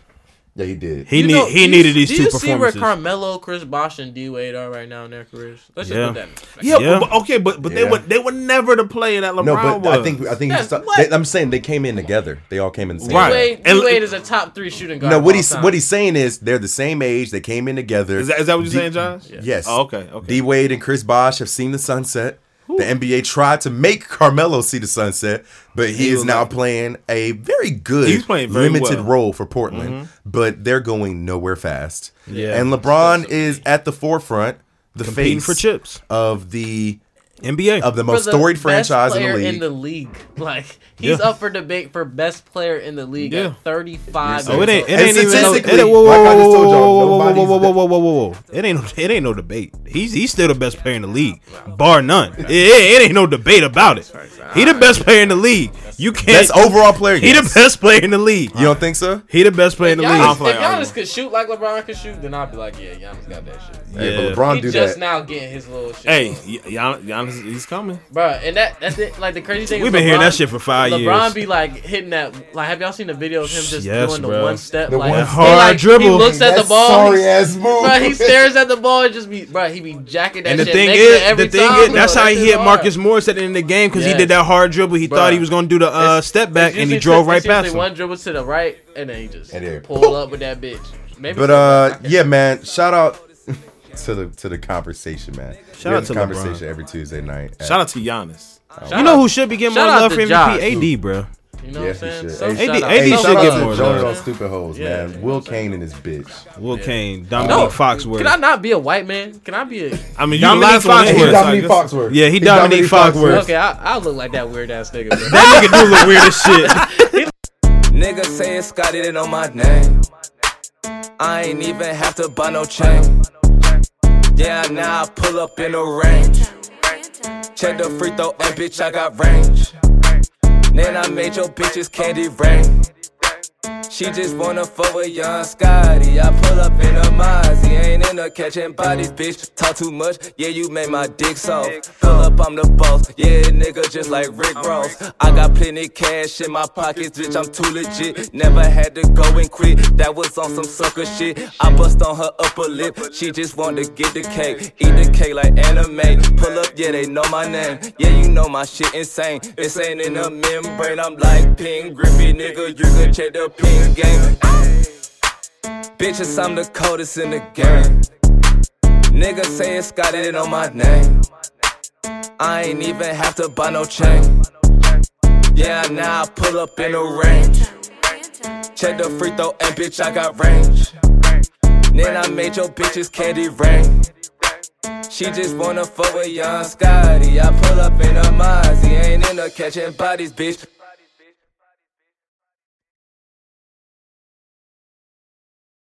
Yeah, he did. He You need know- he do you- needed these do two you see where performances. Carmelo, Chris Bosh, and D Wade are right now in their careers? Let's just Yeah. put that. In perspective. yeah, Yeah. But, okay, but but they Yeah. were they were never the player that LeBron no, but was. I think I think Yeah, he's, what? they, I'm saying they came in together. They all came in the same. Right. D. Wade, And- D Wade is a top three shooting guard. No, of what all he's time. what he's saying is they're the same age. They came in together. is that, is that what you're D- saying, Josh? Yes. Oh, okay. Okay. D Wade and Chris Bosh have seen the sunset. The NBA tried to make Carmelo see the sunset, but he, He is now not. playing a very good He's playing very limited well. role for Portland. Mm-hmm. But they're going nowhere fast. Yeah. And LeBron is at the forefront, the Competing face for chips. of the NBA. of the most the storied franchise in the league. In the league, (laughs) like he's Yeah. up for debate for best player in the league Yeah. at 35. Oh, it ain't. It ain't even. No, it statistically, ain't, whoa, whoa, like I whoa, just told whoa, y'all, whoa, whoa, whoa, whoa, whoa, whoa, whoa, whoa. It ain't. It ain't no debate. He's he's still the best player in the league, bar none. It, it, it ain't no debate about it. He the best player in the league. You can't. Best overall player. He yes. the best player in the league. You don't think so? He the best player in the Giannis, league. I feel like if Giannis could shoot like LeBron could shoot, then I'd be like, yeah, Giannis got that shit. Hey, Yeah. but LeBron He do just that. now getting his little shit. Hey, on. Y- Gian- Giannis, he's coming. bro, and that that's it. Like the crazy thing. We've is been hearing that shit for five LeBron years. LeBron be like hitting that. Like, have y'all seen the video of him just Yes, doing the one step, The like one he, hard like, dribble. He looks at the ball. sorry he- ass move. Bro, he (laughs) stares at the ball and just be, bro, he be jacking that And the shit thing next is, the thing time, is, bro. that's how That he hit hard. Marcus Morris at the end of the game because he did that hard dribble. He thought he was gonna do the uh, It's- step back, and he drove two- right it's past usually him. One dribble to the right, and then he just And there- pull (laughs) up with that bitch. Maybe But uh, yeah, man. Shout out (laughs) to the to the conversation, man. Shout We out have to the conversation LeBron. every Tuesday night. at- Shout out to Giannis. Shout You know who should be getting more love to for MVP? AD, bro. You know Yeah, what he I'm saying? should. So Hey, shout AD out. AD Hey, should shout get out more to on stupid hoes, Yeah. man. Will Cain and his bitch. Will Cain, No, Dominique Foxworth. Can I not be a white man? Can I be a? I mean, you Dominique the last one in Foxworth. here, He so Dominique Foxworth. Yeah, he He Dominique Foxworth. Okay, I, I'll look like that weird ass nigga. That nigga do look weird as shit. (laughs) Nigga say it's got it on my name. I ain't even have to buy no chain. Yeah, now I pull up in a range. Check the free throw and bitch, I got range. Then I made your bitches candy rain. She just wanna fuck with young Scotty. I pull up in a Mozzie, ain't in a catching bodies, bitch. Talk too much, yeah, you made my dick soft. Pull up, I'm the boss, yeah, nigga, just like Rick Ross. I got plenty cash in my pockets, bitch, I'm too legit. Never had to go and quit, that was on some sucker shit. I bust on her upper lip, she just wanted to get the cake. Eat the cake like anime. Pull up, yeah, they know my name. Yeah, you know my shit insane. It's ain't in a membrane, I'm like Ping Griffey, nigga, you can check the ping game. Bitches, I'm the coldest in the game. Nigga say it's got it on my name. I ain't even have to buy no chain. Yeah, now I pull up in a range. Check the free throw and bitch, I got range. Then I made your bitches candy rain. She just wanna fuck with young Scotty. I pull up in a Mozzie, ain't in the catching bodies, bitch.